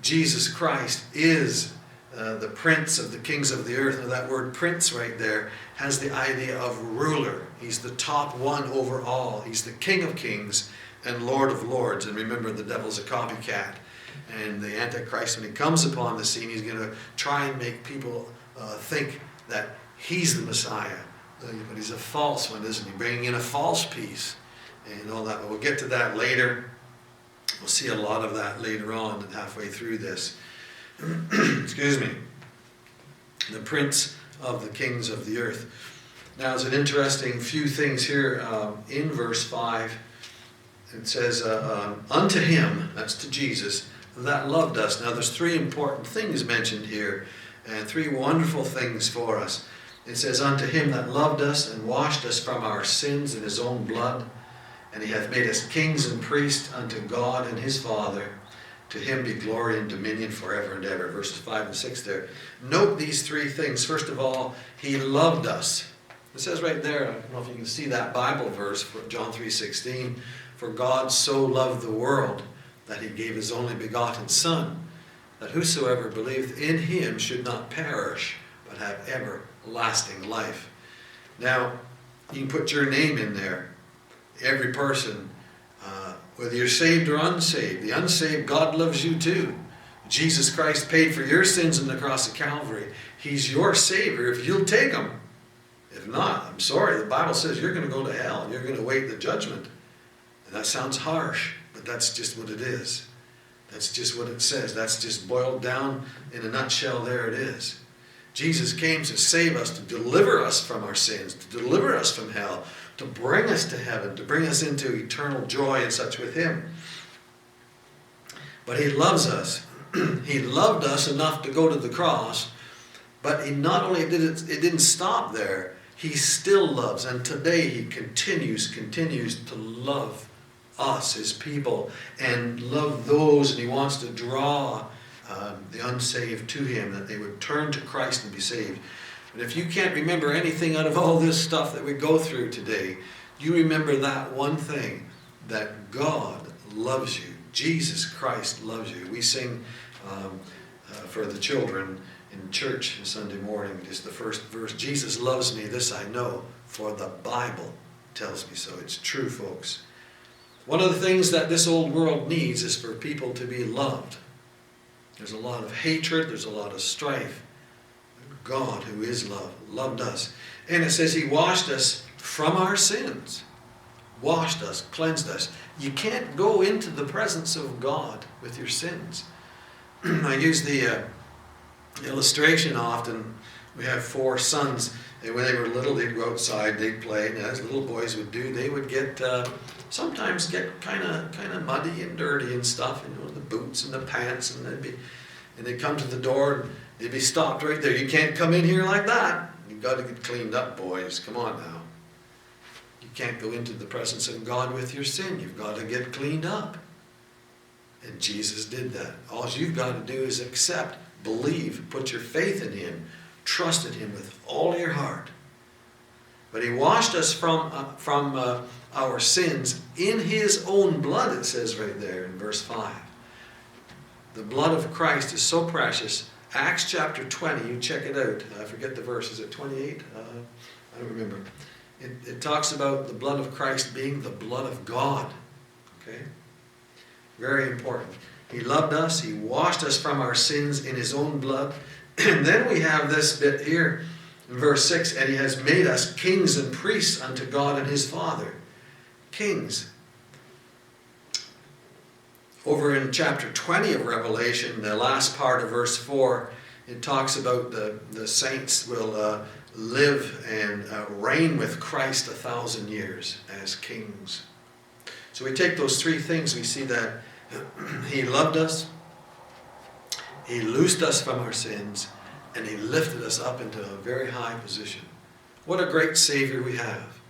Jesus Christ is uh, the prince of the kings of the earth. Now, that word prince right there has the idea of ruler. He's the top one over all. He's the king of kings and lord of lords. And remember, the devil's a copycat. And the Antichrist, when he comes upon the scene, he's going to try and make people uh, think that he's the Messiah. Uh, but he's a false one, isn't he? Bringing in a false peace and all that. But we'll get to that later. We'll see a lot of that later on halfway through this. [CLEARS THROAT] Excuse me. The prince of the kings of the earth. Now, there's an interesting few things here um, in verse 5. It says, uh, um, Unto him, that's to Jesus, that loved us. Now, there's three important things mentioned here, and three wonderful things for us. It says, Unto him that loved us and washed us from our sins in his own blood, and he hath made us kings and priests unto God and his Father. To him be glory and dominion forever and ever. Verses 5 and 6 there. Note these three things. First of all, he loved us. It says right there, I don't know if you can see that Bible verse, John 3.16, For God so loved the world that he gave his only begotten Son, that whosoever believeth in him should not perish, but have everlasting life. Now, you can put your name in there. Every person, uh, whether you're saved or unsaved, the unsaved, God loves you too. Jesus Christ paid for your sins on the cross of Calvary. He's your Savior if you'll take Him. If not, I'm sorry, the Bible says you're going to go to hell. You're going to wait the judgment. And that sounds harsh. But that's just what it is. That's just what it says. That's just boiled down in a nutshell. There it is. Jesus came to save us, to deliver us from our sins, to deliver us from hell, to bring us to heaven, to bring us into eternal joy and such with Him. But He loves us. [CLEARS THROAT] he loved us enough to go to the cross, but He not only did it, it didn't stop there. He still loves, and today He continues, continues to love us, his people, and love those, and he wants to draw um, the unsaved to him, that they would turn to Christ and be saved. But if you can't remember anything out of all this stuff that we go through today, you remember that one thing that God loves you. Jesus Christ loves you. We sing um, uh, for the children in church on Sunday morning, just the first verse. Jesus loves me, this I know, for the Bible tells me so. It's true, folks. One of the things that this old world needs is for people to be loved. There's a lot of hatred, there's a lot of strife. God, who is love, loved us. And it says He washed us from our sins, washed us, cleansed us. You can't go into the presence of God with your sins. [CLEARS THROAT] I use the uh, illustration often. We have four sons, and when they were little, they'd go outside, they'd play, and as little boys would do, they would get uh, sometimes get kind of kind of muddy and dirty and stuff, you know, the boots and the pants, and they'd be, and they'd come to the door, and they'd be stopped right there. You can't come in here like that. You've got to get cleaned up, boys. Come on now. You can't go into the presence of God with your sin. You've got to get cleaned up. And Jesus did that. All you've got to do is accept, believe, put your faith in Him, trust in Him with all your heart. But He washed us from, uh, from uh, our sins in His own blood, it says right there in verse 5. The blood of Christ is so precious. Acts chapter 20, you check it out. I forget the verse. Is it 28? Uh, I don't remember. It, it talks about the blood of Christ being the blood of God. Okay? Very important. He loved us, He washed us from our sins in His own blood. [CLEARS THROAT] And then we have this bit here in verse 6 and He has made us kings and priests unto God and His Father. Kings. Over in chapter 20 of Revelation, the last part of verse 4, it talks about the, the saints will uh, live and uh, reign with Christ a thousand years as kings. So we take those three things, we see that [CLEARS THROAT] he loved us, He loosed us from our sins, and He lifted us up into a very high position. What a great Savior we have.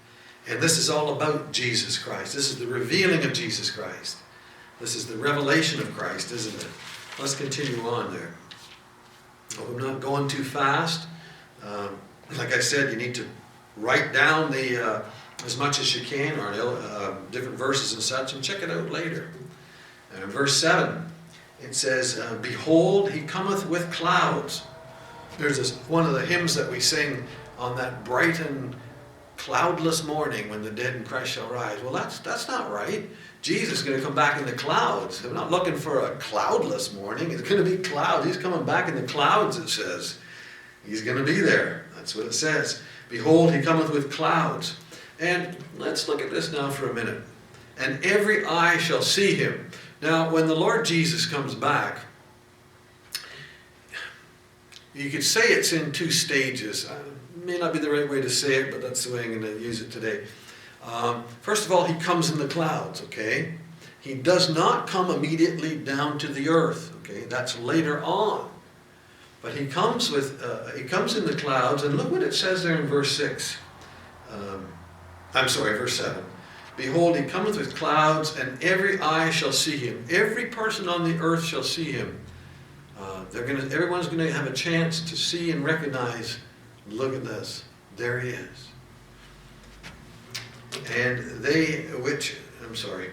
And this is all about Jesus Christ. This is the revealing of Jesus Christ. This is the revelation of Christ, isn't it? Let's continue on there. I'm not going too fast. Um, like I said, you need to write down the uh, as much as you can, or uh, different verses and such, and check it out later. And in verse 7, it says, uh, Behold, he cometh with clouds. There's this, one of the hymns that we sing on that bright and cloudless morning when the dead in Christ shall rise. Well, that's, that's not right. Jesus is going to come back in the clouds. We're not looking for a cloudless morning. It's going to be clouds. He's coming back in the clouds, it says. He's going to be there. That's what it says. Behold, he cometh with clouds. And let's look at this now for a minute. And every eye shall see him. Now, when the Lord Jesus comes back, you could say it's in two stages. It uh, may not be the right way to say it, but that's the way I'm going to use it today. Um, first of all, he comes in the clouds, okay? He does not come immediately down to the earth, okay? That's later on. But he comes with, uh, he comes in the clouds, and look what it says there in verse 6. Um, I'm sorry, verse 7. Behold, he cometh with clouds, and every eye shall see him. Every person on the earth shall see him. Uh, they're gonna, everyone's going to have a chance to see and recognize. Look at this. There he is. And they which, I'm sorry,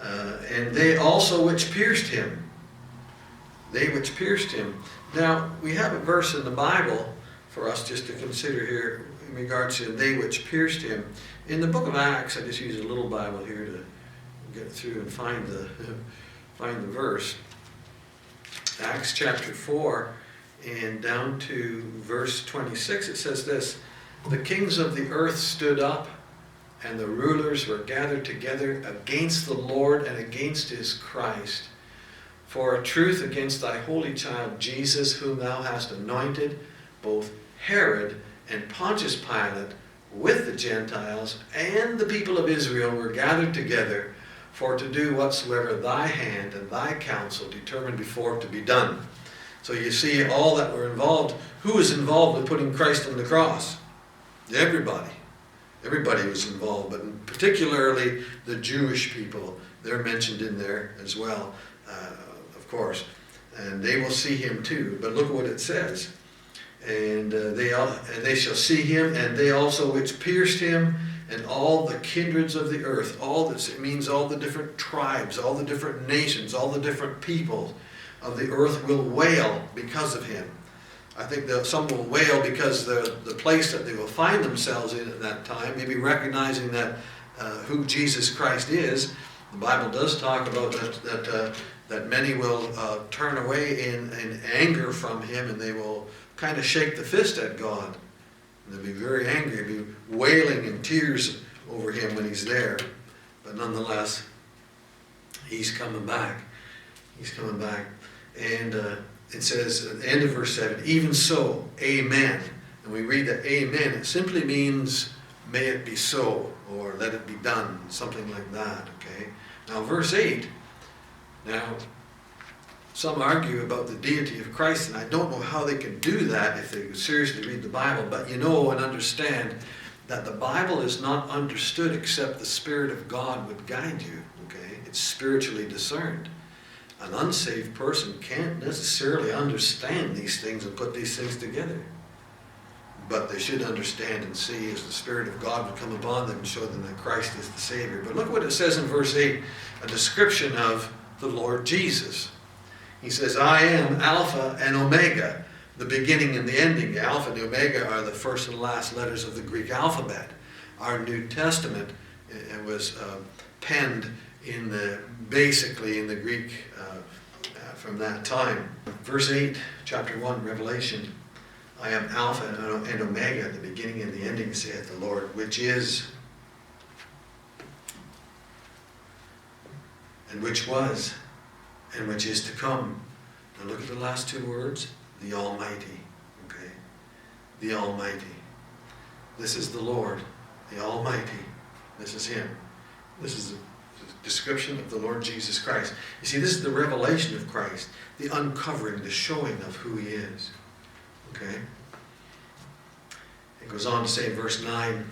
uh, and they also which pierced him. They which pierced him. Now, we have a verse in the Bible for us just to consider here in regards to they which pierced him. In the book of Acts, I just use a little Bible here to get through and find the [LAUGHS] find the verse. Acts chapter 4 and down to verse 26 it says this the kings of the earth stood up and the rulers were gathered together against the Lord and against his Christ for a truth against thy holy child Jesus whom thou hast anointed both Herod and Pontius Pilate with the Gentiles and the people of Israel were gathered together for to do whatsoever thy hand and thy counsel determined before to be done. So you see all that were involved. Who was involved with putting Christ on the cross? Everybody. Everybody was involved, but particularly the Jewish people. They're mentioned in there as well, uh, of course. And they will see him too. But look what it says and uh, they all, and they shall see him, and they also which pierced him, and all the kindreds of the earth. All this it means all the different tribes, all the different nations, all the different people of the earth will wail because of him. I think that some will wail because the, the place that they will find themselves in at that time, maybe recognizing that uh, who Jesus Christ is. The Bible does talk about that, that, uh, that many will uh, turn away in, in anger from him and they will kind of shake the fist at God. And they'll be very angry, be wailing in tears over him when he's there. But nonetheless, he's coming back. He's coming back. And uh, it says at the end of verse 7, even so, amen. And we read that amen. It simply means, may it be so, or let it be done, something like that, okay? Now, verse 8, now, some argue about the deity of Christ, and I don't know how they can do that if they seriously read the Bible, but you know and understand that the Bible is not understood except the Spirit of God would guide you, okay? It's spiritually discerned an unsaved person can't necessarily understand these things and put these things together. But they should understand and see as the Spirit of God would come upon them and show them that Christ is the Savior. But look what it says in verse 8 a description of the Lord Jesus. He says, I am Alpha and Omega, the beginning and the ending. The Alpha and the Omega are the first and last letters of the Greek alphabet. Our New Testament it was uh, penned in the basically in the Greek uh, uh, from that time. Verse 8, chapter 1, Revelation. I am Alpha and Omega, the beginning and the ending, saith the Lord, which is, and which was, and which is to come. Now look at the last two words the Almighty. Okay? The Almighty. This is the Lord, the Almighty. This is Him. This is the description of the Lord Jesus Christ. You see, this is the revelation of Christ, the uncovering, the showing of who he is. Okay? It goes on to say in verse 9,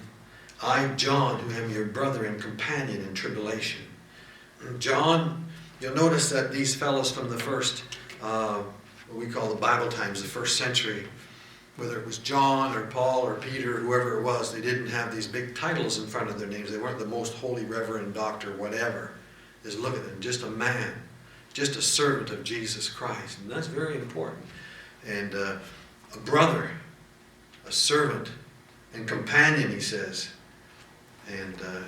I, John, who am your brother and companion in tribulation. John, you'll notice that these fellows from the first, uh, what we call the Bible times, the first century, whether it was John or Paul or Peter, whoever it was, they didn't have these big titles in front of their names. They weren't the most holy reverend doctor, whatever. Just look at them, just a man, just a servant of Jesus Christ. And that's very important. And uh, a brother, a servant, and companion, he says. And uh,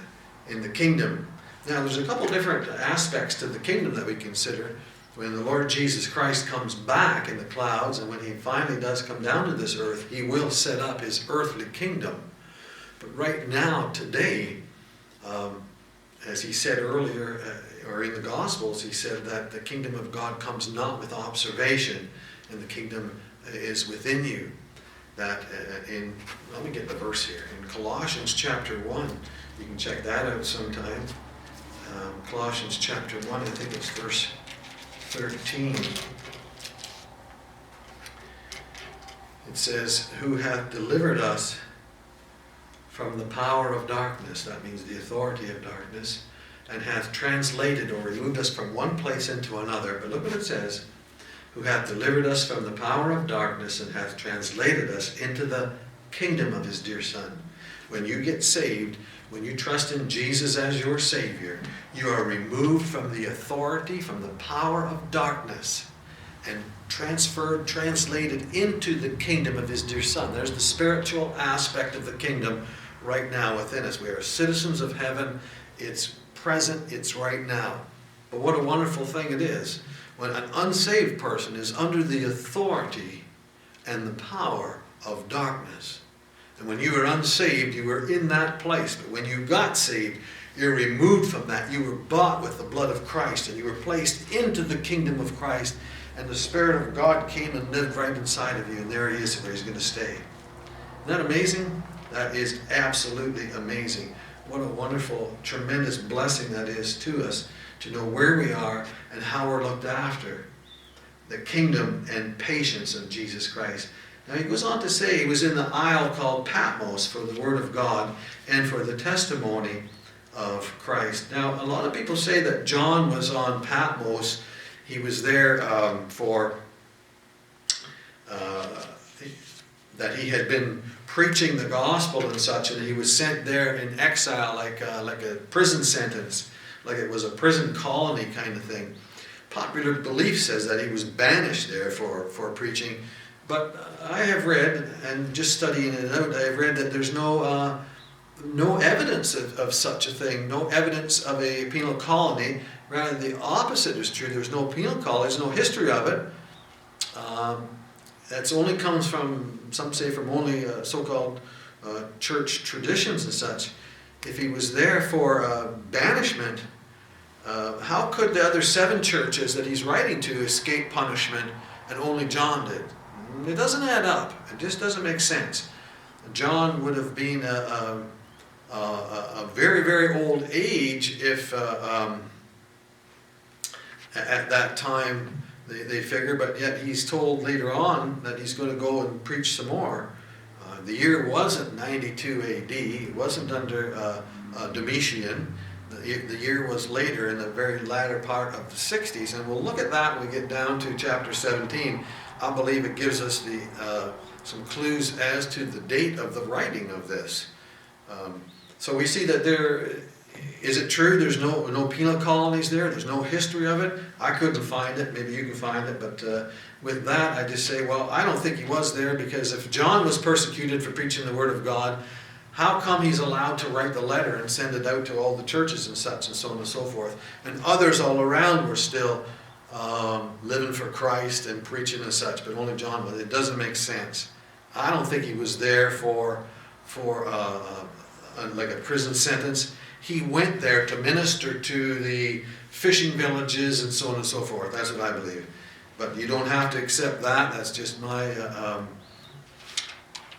in the kingdom. Now, there's a couple different aspects to the kingdom that we consider when the Lord Jesus Christ comes back in the clouds and when he finally does come down to this earth, he will set up his earthly kingdom. But right now, today, um, as he said earlier, uh, or in the Gospels, he said that the kingdom of God comes not with observation, and the kingdom is within you. That uh, in, let me get the verse here, in Colossians chapter 1, you can check that out sometime. Um, Colossians chapter 1, I think it's verse 13. It says, Who hath delivered us from the power of darkness, that means the authority of darkness, and hath translated or removed us from one place into another. But look what it says who hath delivered us from the power of darkness and hath translated us into the kingdom of his dear Son. When you get saved, when you trust in Jesus as your Savior, you are removed from the authority, from the power of darkness, and transferred, translated into the kingdom of His dear Son. There's the spiritual aspect of the kingdom right now within us. We are citizens of heaven. It's present, it's right now. But what a wonderful thing it is when an unsaved person is under the authority and the power of darkness. And when you were unsaved, you were in that place. But when you got saved, you're removed from that. You were bought with the blood of Christ and you were placed into the kingdom of Christ. And the Spirit of God came and lived right inside of you. And there He is where He's going to stay. Isn't that amazing? That is absolutely amazing. What a wonderful, tremendous blessing that is to us to know where we are and how we're looked after. The kingdom and patience of Jesus Christ. Now he goes on to say he was in the isle called Patmos for the Word of God and for the testimony of Christ. Now, a lot of people say that John was on Patmos. He was there um, for, uh, that he had been preaching the gospel and such, and he was sent there in exile like, uh, like a prison sentence, like it was a prison colony kind of thing. Popular belief says that he was banished there for, for preaching But I have read, and just studying it out, I have read that there's no, uh, no evidence of, of such a thing, no evidence of a penal colony. Rather, the opposite is true. There's no penal colony, there's no history of it. Um, that's only comes from, some say, from only uh, so-called uh, church traditions and such. If he was there for uh, banishment, uh, how could the other seven churches that he's writing to escape punishment and only John did? It doesn't add up. It just doesn't make sense. John would have been a, a, a, a very, very old age if uh, um, at that time they, they figure, but yet he's told later on that he's going to go and preach some more. Uh, the year wasn't 92 AD, it wasn't under uh, uh, Domitian. The, the year was later in the very latter part of the 60s, and we'll look at that when we get down to chapter 17. I believe it gives us the, uh, some clues as to the date of the writing of this. Um, so we see that there is it true there's no no penal colonies there? There's no history of it. I couldn't find it. Maybe you can find it. But uh, with that, I just say, well, I don't think he was there because if John was persecuted for preaching the word of God, how come he's allowed to write the letter and send it out to all the churches and such and so on and so forth? And others all around were still um, living for Christ and preaching and such, but only John was. It doesn't make sense. I don't think he was there for for uh, uh, like a prison sentence. He went there to minister to the fishing villages and so on and so forth. That's what I believe. But you don't have to accept that. That's just my uh, um,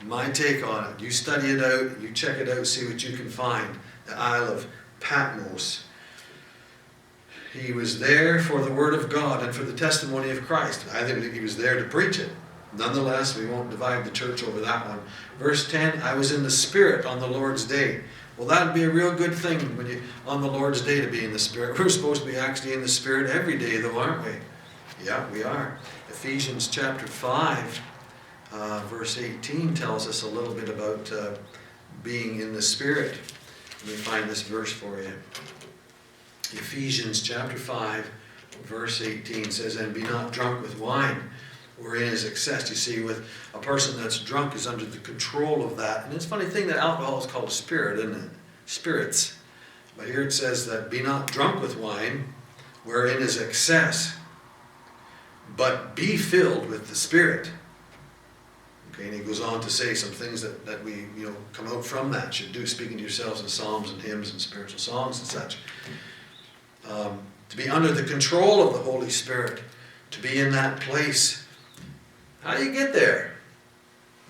my take on it. You study it out. You check it out. See what you can find. The Isle of Patmos. He was there for the Word of God and for the testimony of Christ. I think he was there to preach it. Nonetheless, we won't divide the church over that one. Verse 10 I was in the Spirit on the Lord's day. Well, that'd be a real good thing when you on the Lord's day to be in the Spirit. We're supposed to be actually in the Spirit every day, though, aren't we? Yeah, we are. Ephesians chapter 5, uh, verse 18 tells us a little bit about uh, being in the Spirit. Let me find this verse for you. Ephesians chapter 5, verse 18 says, And be not drunk with wine, wherein is excess. You see, with a person that's drunk is under the control of that. And it's funny thing that alcohol is called a spirit, isn't it? Spirits. But here it says that be not drunk with wine, wherein is excess, but be filled with the Spirit. Okay, and he goes on to say some things that, that we, you know, come out from that should do, speaking to yourselves in psalms and hymns and spiritual songs and such um, to be under the control of the Holy Spirit, to be in that place. How do you get there?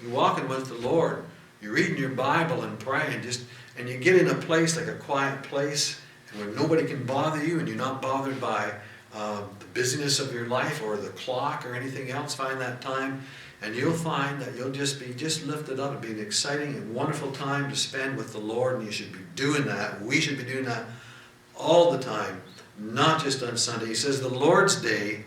You're walking with the Lord. You're reading your Bible and praying, just and you get in a place like a quiet place, where nobody can bother you, and you're not bothered by uh, the busyness of your life or the clock or anything else. Find that time, and you'll find that you'll just be just lifted up. It'll be an exciting and wonderful time to spend with the Lord, and you should be doing that. We should be doing that all the time, not just on Sunday. He says the Lord's Day,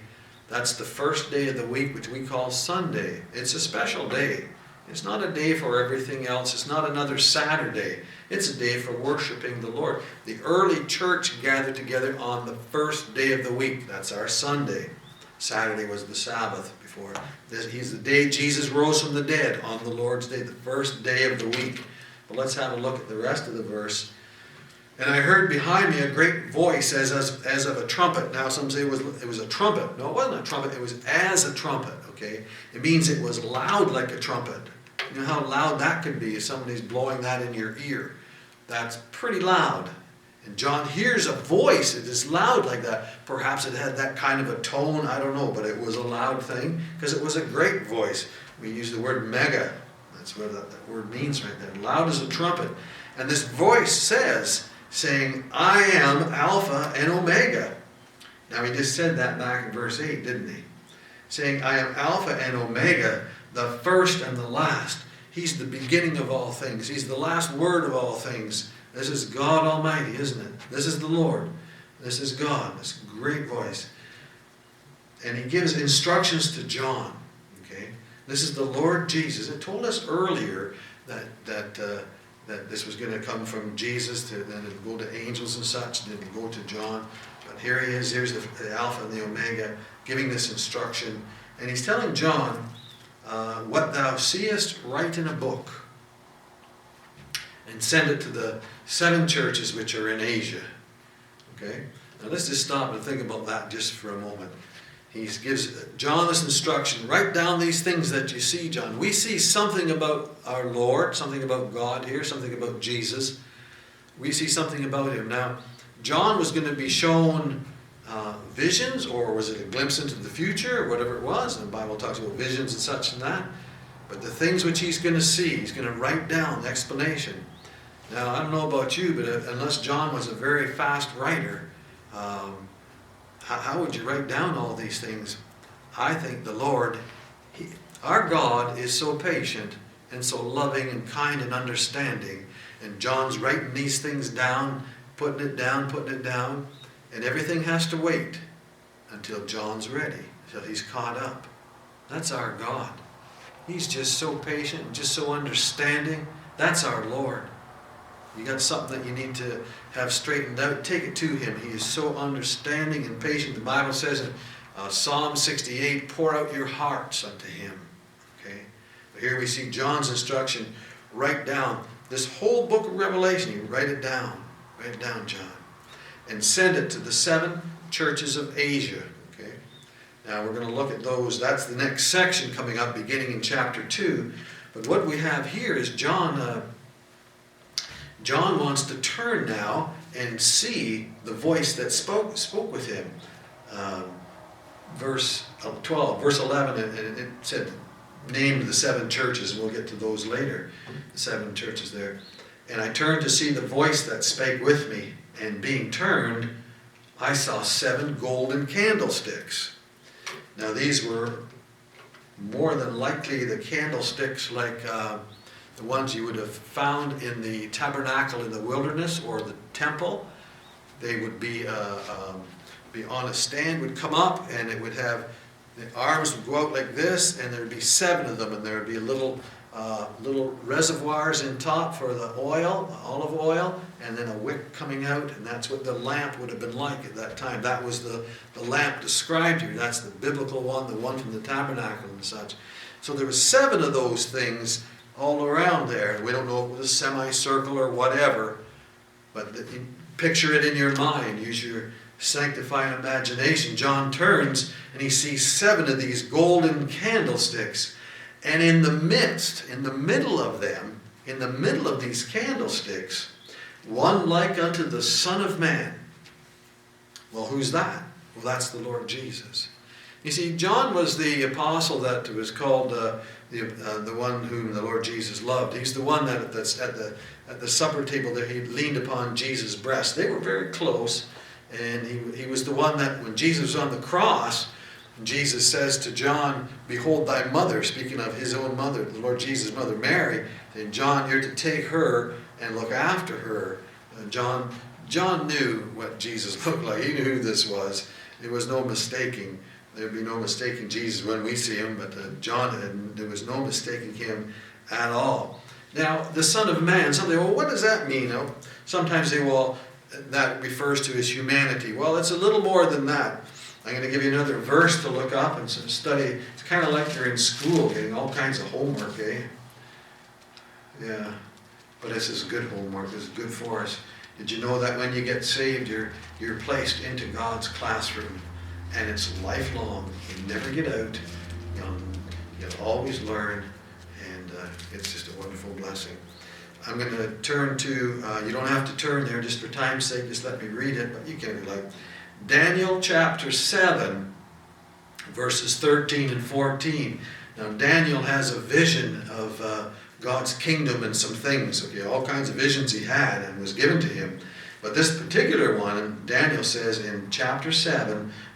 that's the first day of the week, which we call Sunday. It's a special day. It's not a day for everything else. It's not another Saturday. It's a day for worshiping the Lord. The early church gathered together on the first day of the week. That's our Sunday. Saturday was the Sabbath before. This, he's the day Jesus rose from the dead on the Lord's day, the first day of the week. But let's have a look at the rest of the verse. And I heard behind me a great voice as, as, as of a trumpet. Now some say it was, it was a trumpet. No, it wasn't a trumpet. It was as a trumpet, okay? It means it was loud like a trumpet. You know how loud that could be if somebody's blowing that in your ear. That's pretty loud. And John hears a voice. It is loud like that. Perhaps it had that kind of a tone. I don't know. But it was a loud thing because it was a great voice. We use the word mega. That's what that, that word means right there. Loud as a trumpet. And this voice says, saying, I am Alpha and Omega. Now, he just said that back in verse 8, didn't he? Saying, I am Alpha and Omega, the first and the last. He's the beginning of all things, He's the last word of all things. This is God Almighty, isn't it? This is the Lord. This is God. This great voice. And he gives instructions to John. Okay? This is the Lord Jesus. It told us earlier that, that uh, that this was going to come from Jesus to then go to angels and such, then go to John. But here he is, here's the, the Alpha and the Omega giving this instruction. And he's telling John uh, what thou seest, write in a book, and send it to the seven churches which are in Asia. Okay? Now let's just stop and think about that just for a moment. He gives John this instruction write down these things that you see, John. We see something about our Lord, something about God here, something about Jesus. We see something about him. Now, John was going to be shown uh, visions, or was it a glimpse into the future, or whatever it was? And the Bible talks about visions and such and that. But the things which he's going to see, he's going to write down the explanation. Now, I don't know about you, but uh, unless John was a very fast writer, um, how, would you write down all these things? I think the Lord, he, our God is so patient and so loving and kind and understanding. And John's writing these things down, putting it down, putting it down, and everything has to wait until John's ready, until he's caught up. That's our God. He's just so patient, and just so understanding. That's our Lord. You got something that you need to have straightened out, take it to Him. He is so understanding and patient. The Bible says in uh, Psalm 68, pour out your hearts unto Him. Okay? But here we see John's instruction write down this whole book of Revelation. You write it down. Write it down, John. And send it to the seven churches of Asia. Okay? Now we're going to look at those. That's the next section coming up, beginning in chapter 2. But what we have here is John. Uh, John wants to turn now and see the voice that spoke, spoke with him. Um, verse 12, verse 11, and it said, named the seven churches, and we'll get to those later, the seven churches there. And I turned to see the voice that spake with me, and being turned, I saw seven golden candlesticks. Now, these were more than likely the candlesticks like. Uh, the ones you would have found in the tabernacle in the wilderness or the temple. They would be, uh, um, be on a stand, would come up, and it would have the arms would go out like this, and there'd be seven of them, and there would be little uh, little reservoirs in top for the oil, olive oil, and then a wick coming out, and that's what the lamp would have been like at that time. That was the, the lamp described here. That's the biblical one, the one from the tabernacle and such. So there were seven of those things all around there. We don't know if it was a semicircle or whatever, but you picture it in your mind. Use your sanctifying imagination. John turns and he sees seven of these golden candlesticks. And in the midst, in the middle of them, in the middle of these candlesticks, one like unto the Son of Man. Well, who's that? Well, that's the Lord Jesus. You see, John was the apostle that was called uh, the, uh, the one whom the Lord Jesus loved. He's the one that that's at the at the supper table that he leaned upon Jesus' breast. They were very close, and he, he was the one that when Jesus was on the cross, Jesus says to John, Behold thy mother, speaking of his own mother, the Lord Jesus' mother Mary, and John, you're to take her and look after her. Uh, John, John knew what Jesus [LAUGHS] looked like. He knew who this was. There was no mistaking There'd be no mistaking Jesus when we see him, but uh, John, there was no mistaking him at all. Now, the Son of Man, somebody, well, what does that mean? Know, sometimes they will, that refers to his humanity. Well, it's a little more than that. I'm going to give you another verse to look up and some study. It's kind of like you're in school getting all kinds of homework, eh? Yeah, but this is good homework. This is good for us. Did you know that when you get saved, you're, you're placed into God's classroom? And it's lifelong. You never get out. You'll, you'll always learn, and uh, it's just a wonderful blessing. I'm going to turn to, uh, you don't have to turn there just for time's sake, just let me read it, but you can like Daniel chapter 7, verses 13 and 14. Now, Daniel has a vision of uh, God's kingdom and some things, okay, all kinds of visions he had and was given to him. But this particular one, Daniel says in chapter 7,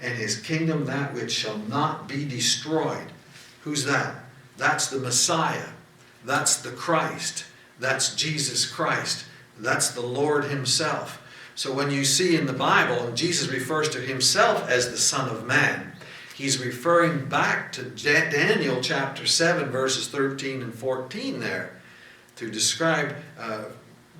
and his kingdom that which shall not be destroyed. Who's that? That's the Messiah. That's the Christ. That's Jesus Christ. That's the Lord Himself. So when you see in the Bible, and Jesus refers to Himself as the Son of Man, He's referring back to Daniel chapter 7, verses 13 and 14 there to describe uh,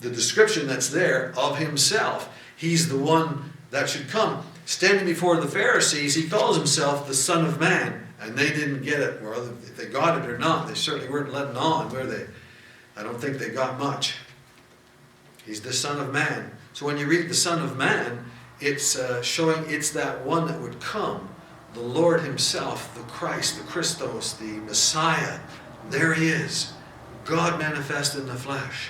the description that's there of himself. He's the one that should come. Standing before the Pharisees, he calls himself the Son of Man. And they didn't get it, or if they got it or not, they certainly weren't letting on, were they? I don't think they got much. He's the Son of Man. So when you read the Son of Man, it's uh, showing it's that one that would come the Lord Himself, the Christ, the Christos, the Messiah. There He is, God manifest in the flesh.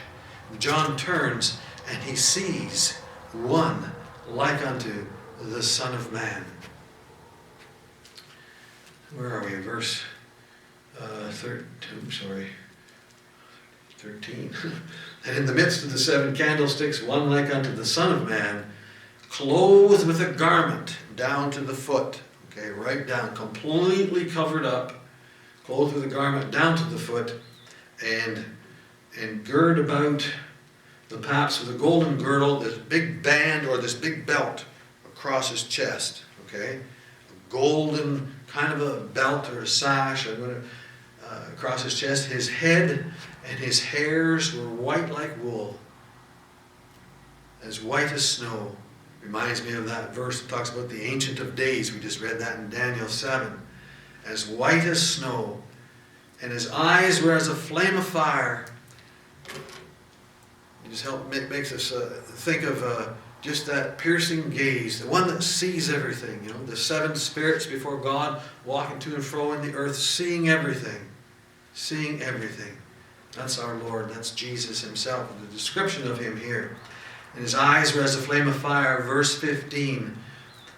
John turns and he sees one like unto the Son of Man. Where are we? Verse uh, 13, sorry, 13. [LAUGHS] and in the midst of the seven candlesticks, one like unto the Son of Man, clothed with a garment down to the foot Okay, right down, completely covered up, clothed with a garment down to the foot, and and gird about the paps with a golden girdle, this big band or this big belt across his chest. Okay, a golden kind of a belt or a sash or whatever, uh, across his chest. His head and his hairs were white like wool, as white as snow Reminds me of that verse that talks about the Ancient of Days. We just read that in Daniel 7. As white as snow, and his eyes were as a flame of fire. It just help make, makes us uh, think of uh, just that piercing gaze, the one that sees everything. You know, the seven spirits before God walking to and fro in the earth, seeing everything, seeing everything. That's our Lord. That's Jesus Himself. The description of Him here and his eyes were as a flame of fire. Verse 15.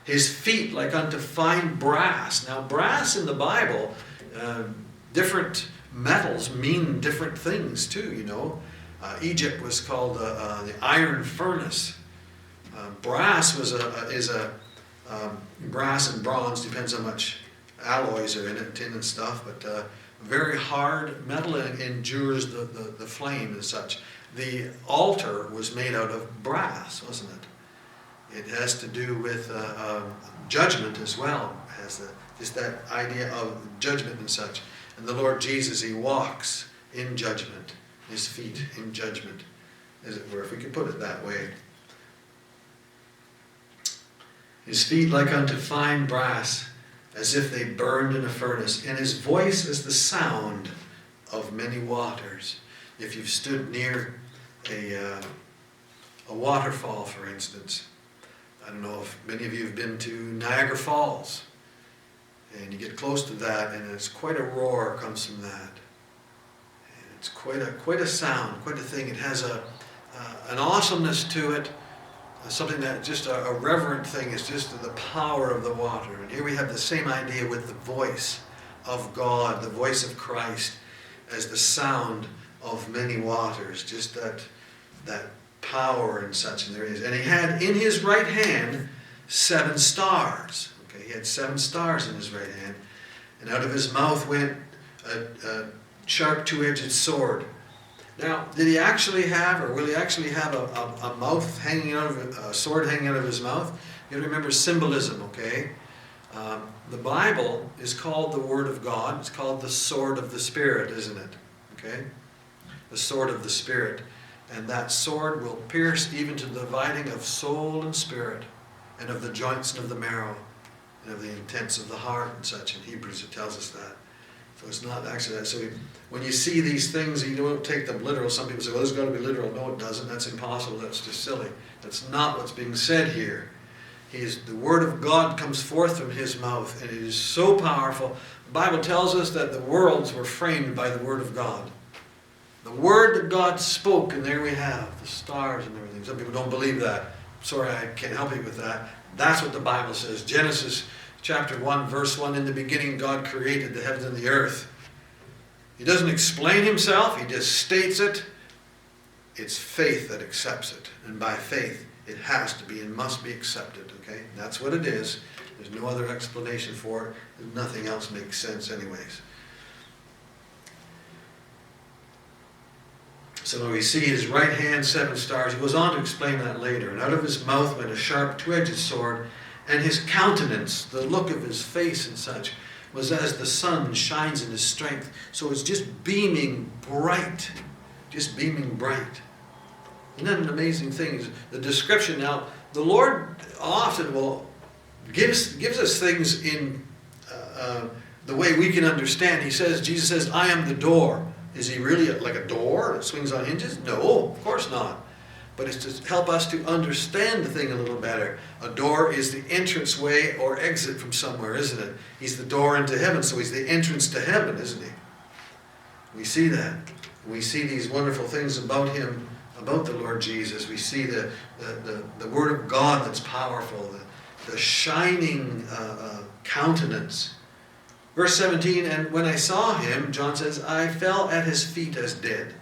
His feet like unto fine brass. Now, brass in the Bible, uh, different metals mean different things too, you know. Uh, Egypt was called uh, uh the iron furnace. Uh, brass was a, a is a um, brass and bronze depends how much alloys are in it, tin and stuff, but uh, very hard metal and endures the, the, the flame and such the altar was made out of brass, wasn't it? It has to do with uh, um, judgment as well, has the, just that idea of judgment and such. And the Lord Jesus, He walks in judgment, His feet in judgment, as it were, if we could put it that way. His feet like unto fine brass, as if they burned in a furnace, and his voice as the sound of many waters if you've stood near a, uh, a waterfall, for instance. I don't know if many of you have been to Niagara Falls. And you get close to that, and it's quite a roar comes from that. It's quite a, quite a sound, quite a thing. It has a, uh, an awesomeness to it, something that just a, a reverent thing is just the power of the water. And here we have the same idea with the voice of God, the voice of Christ, as the sound of many waters, just that, that power and such, and there is. And he had in his right hand seven stars. Okay, he had seven stars in his right hand, and out of his mouth went a, a sharp two-edged sword. Now, did he actually have, or will he actually have a, a, a mouth hanging out of a sword hanging out of his mouth? You remember symbolism, okay? Um, the Bible is called the Word of God. It's called the sword of the Spirit, isn't it? Okay the sword of the Spirit. And that sword will pierce even to the dividing of soul and spirit, and of the joints and of the marrow, and of the intents of the heart and such. In Hebrews it tells us that. So it's not actually that. So we, when you see these things, you don't take them literal. Some people say, well, this has got to be literal. No, it doesn't. That's impossible. That's just silly. That's not what's being said here. He is, the Word of God comes forth from His mouth, and it is so powerful. The Bible tells us that the worlds were framed by the Word of God. The word that God spoke, and there we have the stars and everything. Some people don't believe that. Sorry, I can't help you with that. That's what the Bible says. Genesis chapter 1, verse 1 In the beginning, God created the heavens and the earth. He doesn't explain himself, he just states it. It's faith that accepts it. And by faith, it has to be and must be accepted. Okay? That's what it is. There's no other explanation for it. Nothing else makes sense, anyways. So we see his right hand, seven stars. He goes on to explain that later. And out of his mouth went a sharp, two edged sword, and his countenance, the look of his face and such, was as the sun shines in his strength. So it's just beaming bright, just beaming bright. Isn't that an amazing thing? The description now, the Lord often will gives gives us things in uh, uh, the way we can understand. He says, Jesus says, "I am the door." Is he really like a door that swings on hinges? No, of course not. But it's to help us to understand the thing a little better. A door is the entrance way or exit from somewhere, isn't it? He's the door into heaven, so he's the entrance to heaven, isn't he? We see that. We see these wonderful things about him, about the Lord Jesus. We see the, the, the, the Word of God that's powerful, the, the shining uh, uh, countenance Verse 17, and when I saw him, John says, I fell at his feet as dead.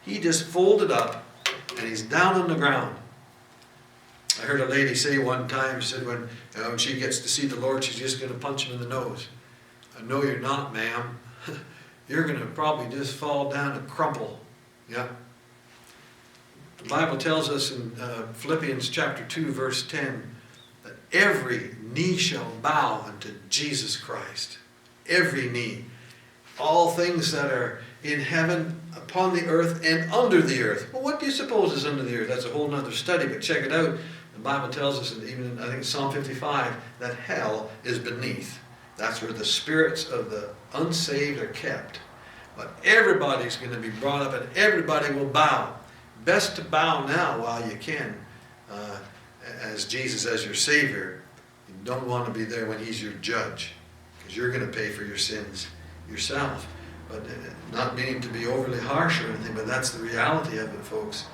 He just folded up and he's down on the ground. I heard a lady say one time, she said, when, when she gets to see the Lord, she's just going to punch him in the nose. I know you're not, ma'am. [LAUGHS] you're going to probably just fall down and crumple. Yeah. The Bible tells us in uh, Philippians chapter 2, verse 10, that every knee shall bow unto Jesus Christ every knee. All things that are in heaven, upon the earth, and under the earth. Well, what do you suppose is under the earth? That's a whole other study, but check it out. The Bible tells us, in even I think Psalm 55, that hell is beneath. That's where the spirits of the unsaved are kept. But everybody's going to be brought up and everybody will bow. Best to bow now while you can, uh, as Jesus as your Savior. You don't want to be there when He's your judge because you're going to pay for your sins yourself. But uh, not meaning to be overly harsh or anything, but that's the reality of it, folks.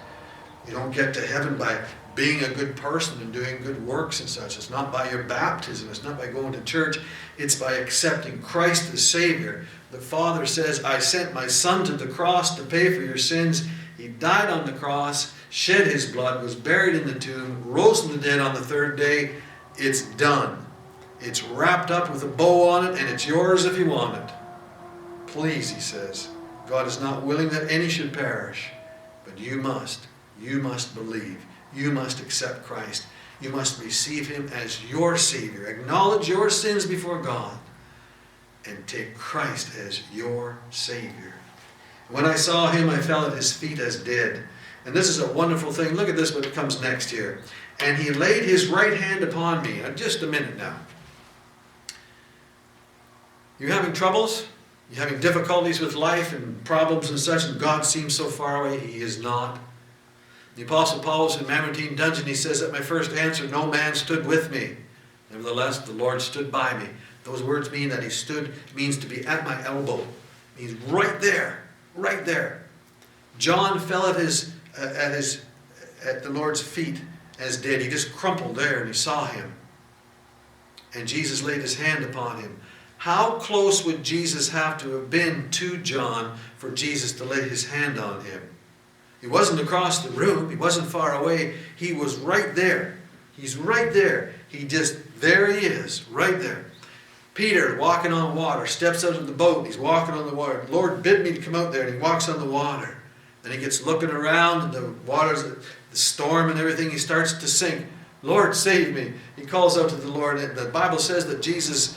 You don't get to heaven by being a good person and doing good works and such. It's not by your baptism. It's not by going to church. It's by accepting Christ as Savior. The Father says, I sent my Son to the cross to pay for your sins. He died on the cross, shed his blood, was buried in the tomb, rose from the dead on the third day. It's done. It's wrapped up with a bow on it, and it's yours if you want it. Please, he says. God is not willing that any should perish, but you must. You must believe. You must accept Christ. You must receive him as your Savior. Acknowledge your sins before God and take Christ as your Savior. When I saw him, I fell at his feet as dead. And this is a wonderful thing. Look at this, what comes next here. And he laid his right hand upon me. Uh, just a minute now. You're having troubles? You're having difficulties with life and problems and such, and God seems so far away? He is not. The Apostle Paul was in Mamertine dungeon. He says, At my first answer, no man stood with me. Nevertheless, the Lord stood by me. Those words mean that he stood, means to be at my elbow. He's right there, right there. John fell at his, uh, at his, at the Lord's feet as dead. He just crumpled there and he saw him. And Jesus laid his hand upon him. How close would Jesus have to have been to John for Jesus to lay his hand on him? He wasn't across the room, he wasn't far away, he was right there. He's right there. He just, there he is, right there. Peter, walking on water, steps out of the boat. He's walking on the water. Lord bid me to come out there, and he walks on the water. Then he gets looking around, and the water's, the storm and everything, he starts to sink. Lord, save me. He calls out to the Lord. And the Bible says that Jesus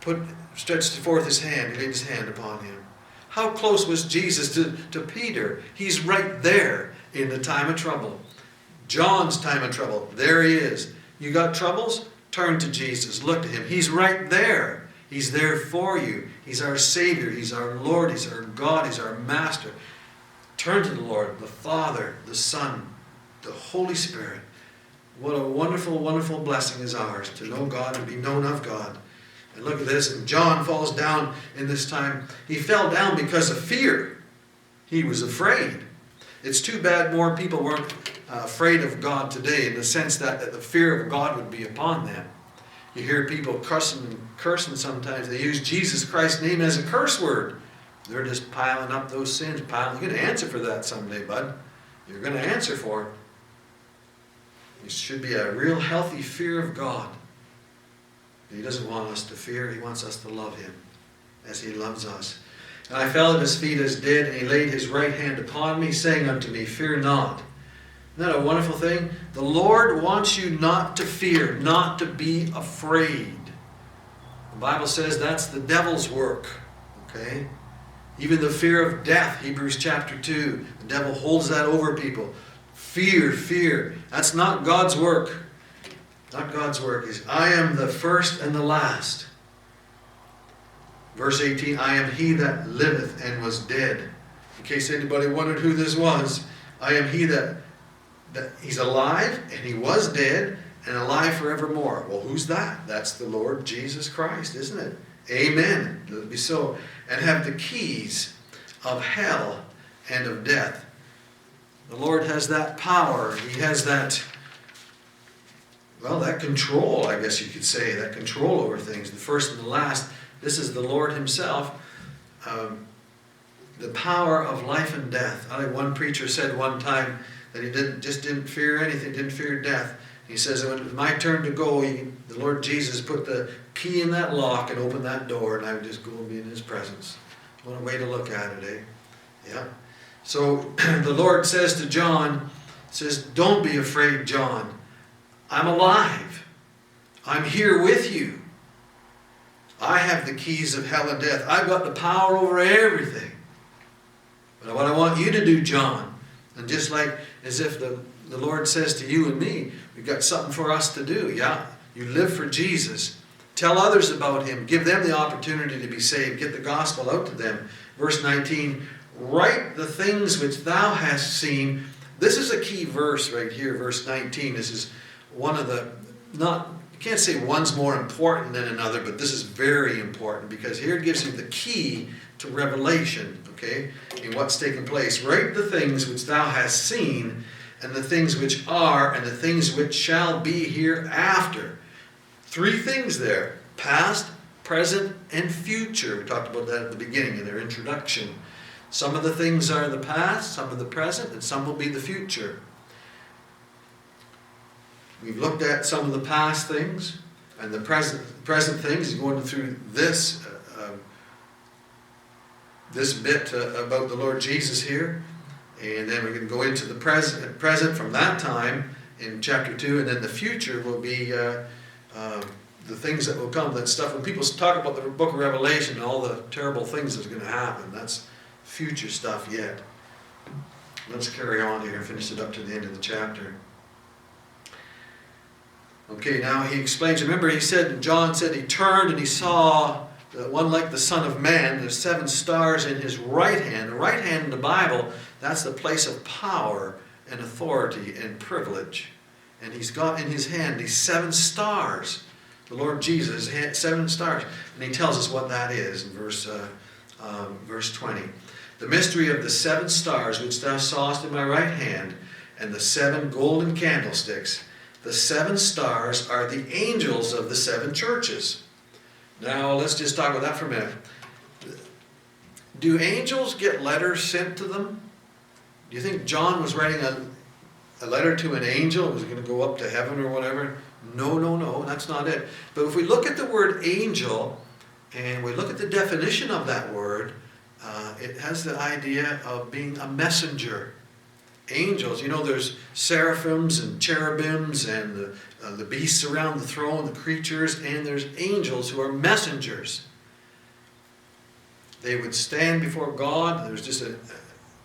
put stretched forth his hand, laid his hand upon him. How close was Jesus to, to Peter? He's right there in the time of trouble. John's time of trouble. There he is. You got troubles? Turn to Jesus. Look to him. He's right there. He's there for you. He's our Savior. He's our Lord. He's our God. He's our Master. Turn to the Lord, the Father, the Son, the Holy Spirit. What a wonderful, wonderful blessing is ours to know God and be known of God. And look at this. John falls down in this time. He fell down because of fear. He was afraid. It's too bad more people weren't uh, afraid of God today in the sense that, that the fear of God would be upon them. You hear people cursing and cursing sometimes. They use Jesus Christ's name as a curse word. They're just piling up those sins, piling. You're going to answer for that someday, bud. You're going to answer for it. It should be a real healthy fear of God. He doesn't want us to fear, He wants us to love Him as He loves us. And I fell at his feet as dead, and he laid his right hand upon me, saying unto me, Fear not. Isn't that a wonderful thing? The Lord wants you not to fear, not to be afraid. The Bible says that's the devil's work. Okay? Even the fear of death, Hebrews chapter 2, the devil holds that over people. Fear, fear. That's not God's work. Not God's work. Is I am the first and the last. Verse 18, I am he that liveth and was dead. In case anybody wondered who this was, I am he that, that he's alive and he was dead and alive forevermore. Well, who's that? That's the Lord Jesus Christ, isn't it? Amen. Let it be so. And have the keys of hell and of death. The Lord has that power. He has that, well, that control, I guess you could say, that control over things. The first and the last. This is the Lord Himself. Um, the power of life and death. I think one preacher said one time that he didn't just didn't fear anything, didn't fear death. He says, when it was my turn to go, he, the Lord Jesus put the key in that lock and opened that door, and I would just go and be in His presence. What a way to look at it, eh? Yeah. So [CLEARS THROAT] the Lord says to John, says, Don't be afraid, John. I'm alive. I'm here with you. I have the keys of hell and death. I've got the power over everything. But what I want you to do, John, and just like as if the, the Lord says to you and me, we've got something for us to do. Yeah, you live for Jesus. Tell others about him. Give them the opportunity to be saved. Get the gospel out to them. Verse 19 Write the things which thou hast seen. This is a key verse right here, verse 19. This is one of the, not, you can't say one's more important than another, but this is very important because here it gives you the key to revelation, okay, in what's taking place. Write the things which thou hast seen, and the things which are, and the things which shall be hereafter. Three things there past, present, and future. We talked about that at the beginning in their introduction. Some of the things are the past, some of the present, and some will be the future. We've looked at some of the past things and the present present things. He's going through this uh, uh, this bit uh, about the Lord Jesus here, and then we're going to go into the present present from that time in chapter two, and then the future will be uh, uh, the things that will come. That stuff when people talk about the Book of Revelation and all the terrible things that's going to happen. That's future stuff yet. Let's carry on here and finish it up to the end of the chapter. Okay, now he explains. Remember, he said, John said he turned and he saw one like the Son of Man. There's seven stars in his right hand. The right hand in the Bible, that's the place of power and authority and privilege. And he's got in his hand these seven stars. The Lord Jesus had seven stars. And he tells us what that is in verse, uh, um, verse 20. The mystery of the seven stars which thou sawest in my right hand, and the seven golden candlesticks. The seven stars are the angels of the seven churches. Now, let's just talk about that for a minute. Do angels get letters sent to them? Do you think John was writing a, a letter to an angel? who Was going to go up to heaven or whatever? No, no, no, that's not it. But if we look at the word angel and we look at the definition of that word, uh, it has the idea of being a messenger angels. You know, there's seraphims and cherubims and the, uh, the beasts around the throne, the creatures, and there's angels who are messengers. They would stand before God. There's just a,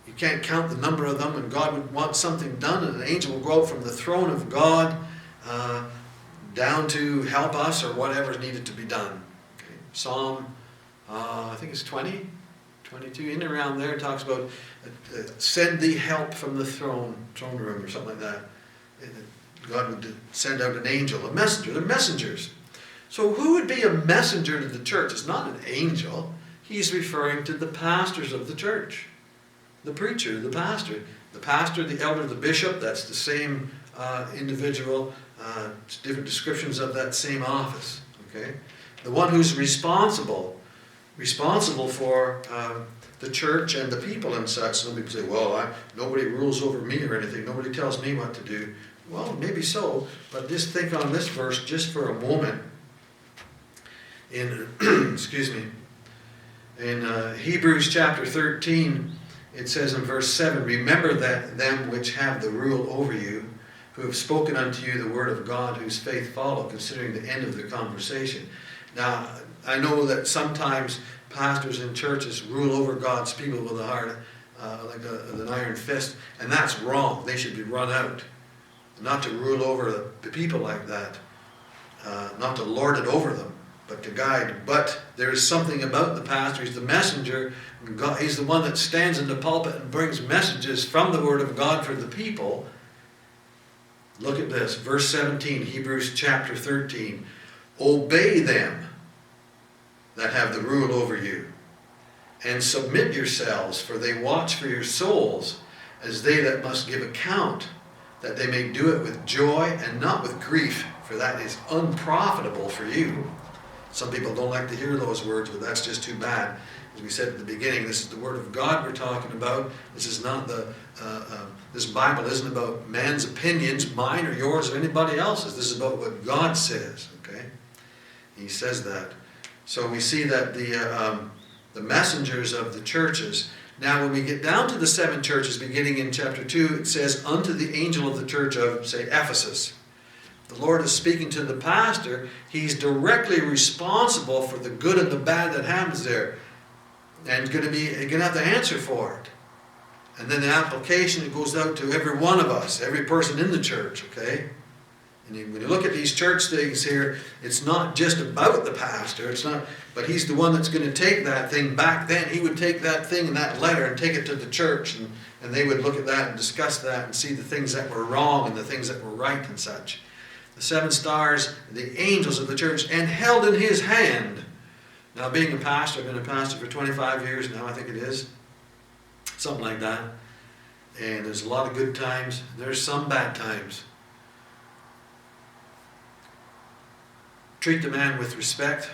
you can't count the number of them, and God would want something done, and an angel will go up from the throne of God uh, down to help us or whatever needed to be done. Okay. Psalm, uh, I think it's 20, 22, in and around there, talks about uh, uh, send thee help from the throne, throne room, or something like that. God would send out an angel, a messenger. They're messengers. So, who would be a messenger to the church? It's not an angel. He's referring to the pastors of the church, the preacher, the pastor. The pastor, the elder, the bishop, that's the same uh, individual, uh, different descriptions of that same office. Okay? The one who's responsible, responsible for um, the church and the people and such. Some people say, well, I, nobody rules over me or anything. Nobody tells me what to do. Well, maybe so, but just think on this verse just for a moment. In, [CLEARS THROAT] excuse me, In uh, Hebrews chapter 13, it says in verse 7 Remember that them which have the rule over you, who have spoken unto you the word of God, whose faith follow, considering the end of their conversation. Now, I know that sometimes pastors in churches rule over God's people with a heart uh, like a, an iron fist, and that's wrong. They should be run out. Not to rule over the people like that, uh, not to lord it over them, but to guide. But there is something about the pastor. He's the messenger. God, he's the one that stands in the pulpit and brings messages from the Word of God for the people. Look at this, verse 17, Hebrews chapter 13. Obey them that have the rule over you, and submit yourselves, for they watch for your souls, as they that must give account, that they may do it with joy and not with grief, for that is unprofitable for you. Some people don't like to hear those words, but that's just too bad. As we said at the beginning, this is the Word of God we're talking about. This is not the, uh, uh, this Bible isn't about man's opinions, mine or yours or anybody else's. This is about what God says, okay? He says that. So we see that the, uh, um, the messengers of the churches. Now, when we get down to the seven churches, beginning in chapter 2, it says, Unto the angel of the church of, say, Ephesus. The Lord is speaking to the pastor. He's directly responsible for the good and the bad that happens there and going to be going to have to answer for it. And then the application goes out to every one of us, every person in the church. Okay. And when you look at these church things here, it's not just about the pastor. It's not, but he's the one that's going to take that thing back. Then he would take that thing and that letter and take it to the church, and, and they would look at that and discuss that and see the things that were wrong and the things that were right and such. The seven stars, the angels of the church, and held in his hand now, being a pastor, I've been a pastor for 25 years now, I think it is. Something like that. And there's a lot of good times, there's some bad times. Treat the man with respect,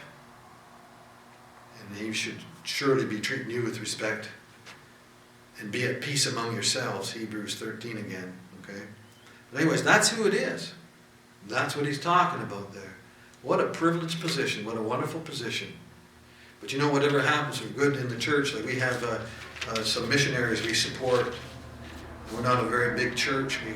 and he should surely be treating you with respect. And be at peace among yourselves, Hebrews 13 again. Okay? But, anyways, that's who it is. That's what he's talking about there. What a privileged position, what a wonderful position. But you know, whatever happens for good in the church, like we have uh, uh, some missionaries we support. We're not a very big church. We,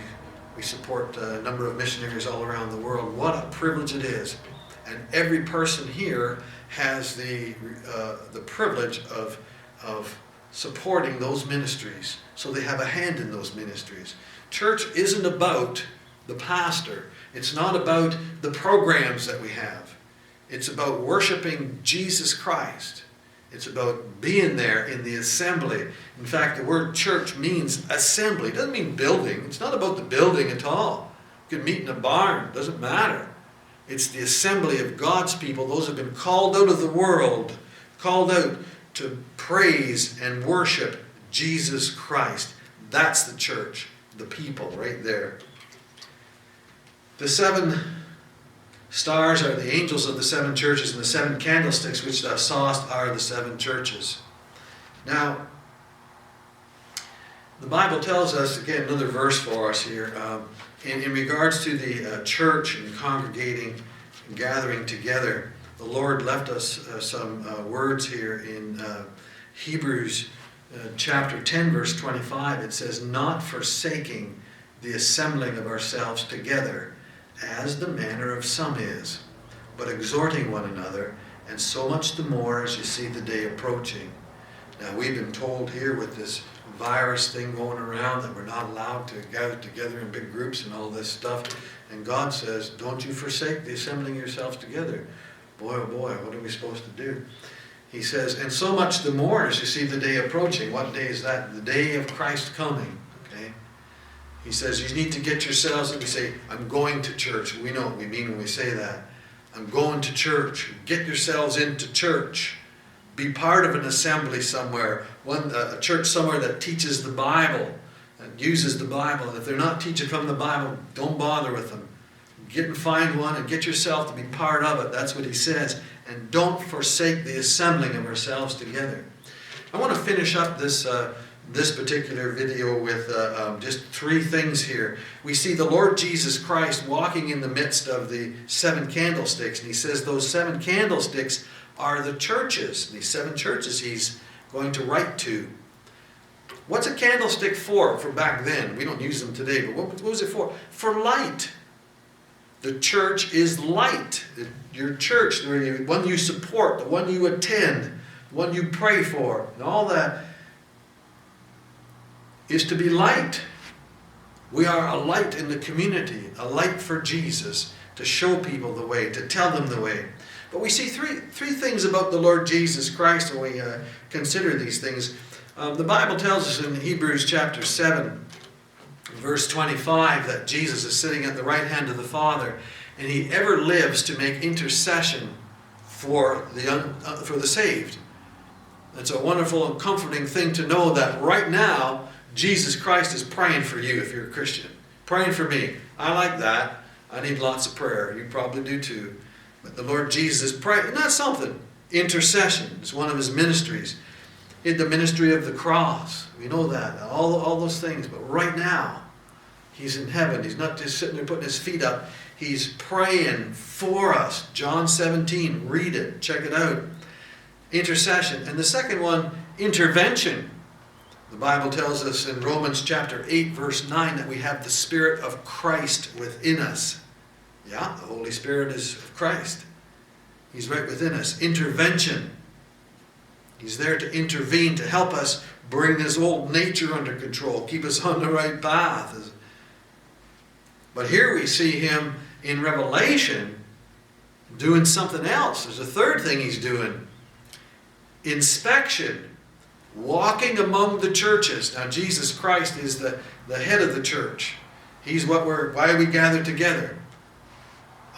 we support a number of missionaries all around the world. What a privilege it is. And every person here has the, uh, the privilege of, of supporting those ministries. So they have a hand in those ministries. Church isn't about the pastor. It's not about the programs that we have. It's about worshiping Jesus Christ. It's about being there in the assembly. In fact, the word church means assembly. It doesn't mean building. It's not about the building at all. You can meet in a barn, it doesn't matter. It's the assembly of God's people, those who have been called out of the world, called out to praise and worship Jesus Christ. That's the church, the people right there. The seven Stars are the angels of the seven churches, and the seven candlesticks which thou sawest are the seven churches. Now, the Bible tells us, again, another verse for us here, um, in, in regards to the uh, church and congregating and gathering together. The Lord left us uh, some uh, words here in uh, Hebrews uh, chapter 10, verse 25. It says, Not forsaking the assembling of ourselves together as the manner of some is, but exhorting one another, and so much the more as you see the day approaching. Now, we've been told here with this virus thing going around that we're not allowed to gather together in big groups and all this stuff. And God says, Don't you forsake the assembling yourselves together. Boy, oh boy, what are we supposed to do? He says, And so much the more as you see the day approaching. What day is that? The day of Christ coming. Okay? He says, You need to get yourselves, and we say, I'm going to church. We know what we mean when we say that. I'm going to church. Get yourselves into church. Be part of an assembly somewhere, one a church somewhere that teaches the Bible and uses the Bible. If they're not teaching from the Bible, don't bother with them. Get and find one and get yourself to be part of it. That's what he says. And don't forsake the assembling of ourselves together. I want to finish up this. Uh, this particular video with uh, um, just three things here. We see the Lord Jesus Christ walking in the midst of the seven candlesticks, and he says those seven candlesticks are the churches, these seven churches he's going to write to. What's a candlestick for, from back then? We don't use them today, but what, what was it for? For light. The church is light. Your church, the one you support, the one you attend, the one you pray for, and all that is to be light. We are a light in the community, a light for Jesus, to show people the way, to tell them the way. But we see three, three things about the Lord Jesus Christ when we uh, consider these things. Um, the Bible tells us in Hebrews chapter 7, verse 25, that Jesus is sitting at the right hand of the Father, and he ever lives to make intercession for the, un, uh, for the saved. It's a wonderful and comforting thing to know that right now, Jesus Christ is praying for you if you're a Christian. Praying for me. I like that. I need lots of prayer. You probably do too. But the Lord Jesus praying. Not something. Intercession is one of his ministries. In the ministry of the cross. We know that. All, all those things. But right now, he's in heaven. He's not just sitting there putting his feet up. He's praying for us. John 17. Read it. Check it out. Intercession. And the second one, intervention. The Bible tells us in Romans chapter 8, verse 9, that we have the Spirit of Christ within us. Yeah, the Holy Spirit is of Christ. He's right within us. Intervention. He's there to intervene, to help us bring this old nature under control, keep us on the right path. But here we see him in Revelation doing something else. There's a third thing he's doing inspection walking among the churches. Now, Jesus Christ is the, the head of the church. He's what we're, why we gather together.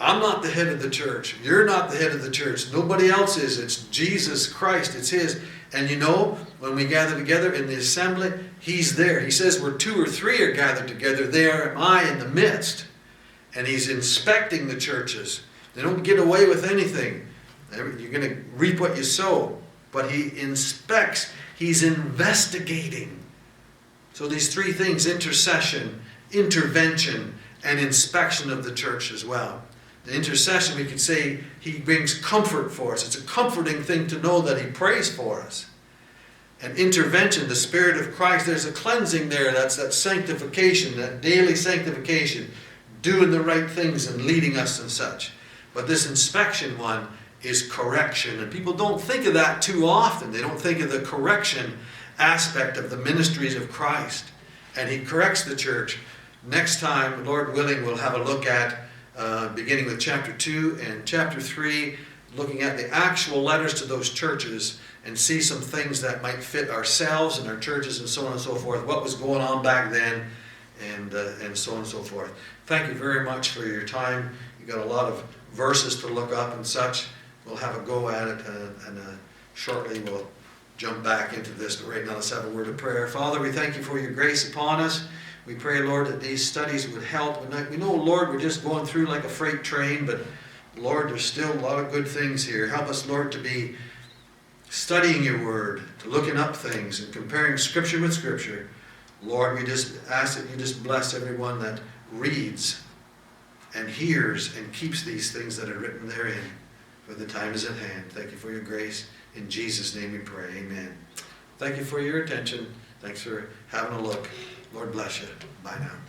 I'm not the head of the church. You're not the head of the church. Nobody else is. It's Jesus Christ. It's His. And you know, when we gather together in the assembly, He's there. He says, where two or three are gathered together, there am I in the midst. And He's inspecting the churches. They don't get away with anything. You're going to reap what you sow. But He inspects. He's investigating. So these three things intercession, intervention, and inspection of the church as well. The intercession, we can say, he brings comfort for us. It's a comforting thing to know that he prays for us. And intervention, the Spirit of Christ, there's a cleansing there. That's that sanctification, that daily sanctification, doing the right things and leading us and such. But this inspection one, is correction. And people don't think of that too often. They don't think of the correction aspect of the ministries of Christ. And He corrects the church. Next time, Lord willing, we'll have a look at, uh, beginning with chapter 2 and chapter 3, looking at the actual letters to those churches and see some things that might fit ourselves and our churches and so on and so forth, what was going on back then, and, uh, and so on and so forth. Thank you very much for your time. You got a lot of verses to look up and such we'll have a go at it, uh, and uh, shortly we'll jump back into this. But right now, let's have a word of prayer. Father, we thank you for your grace upon us. We pray, Lord, that these studies would help. We know, Lord, we're just going through like a freight train, but Lord, there's still a lot of good things here. Help us, Lord, to be studying your word, to looking up things and comparing scripture with scripture. Lord, we just ask that you just bless everyone that reads and hears and keeps these things that are written therein for the time is at hand. Thank you for your grace. In Jesus' name we pray. Amen. Thank you for your attention. Thanks for having a look. Lord bless you. Bye now.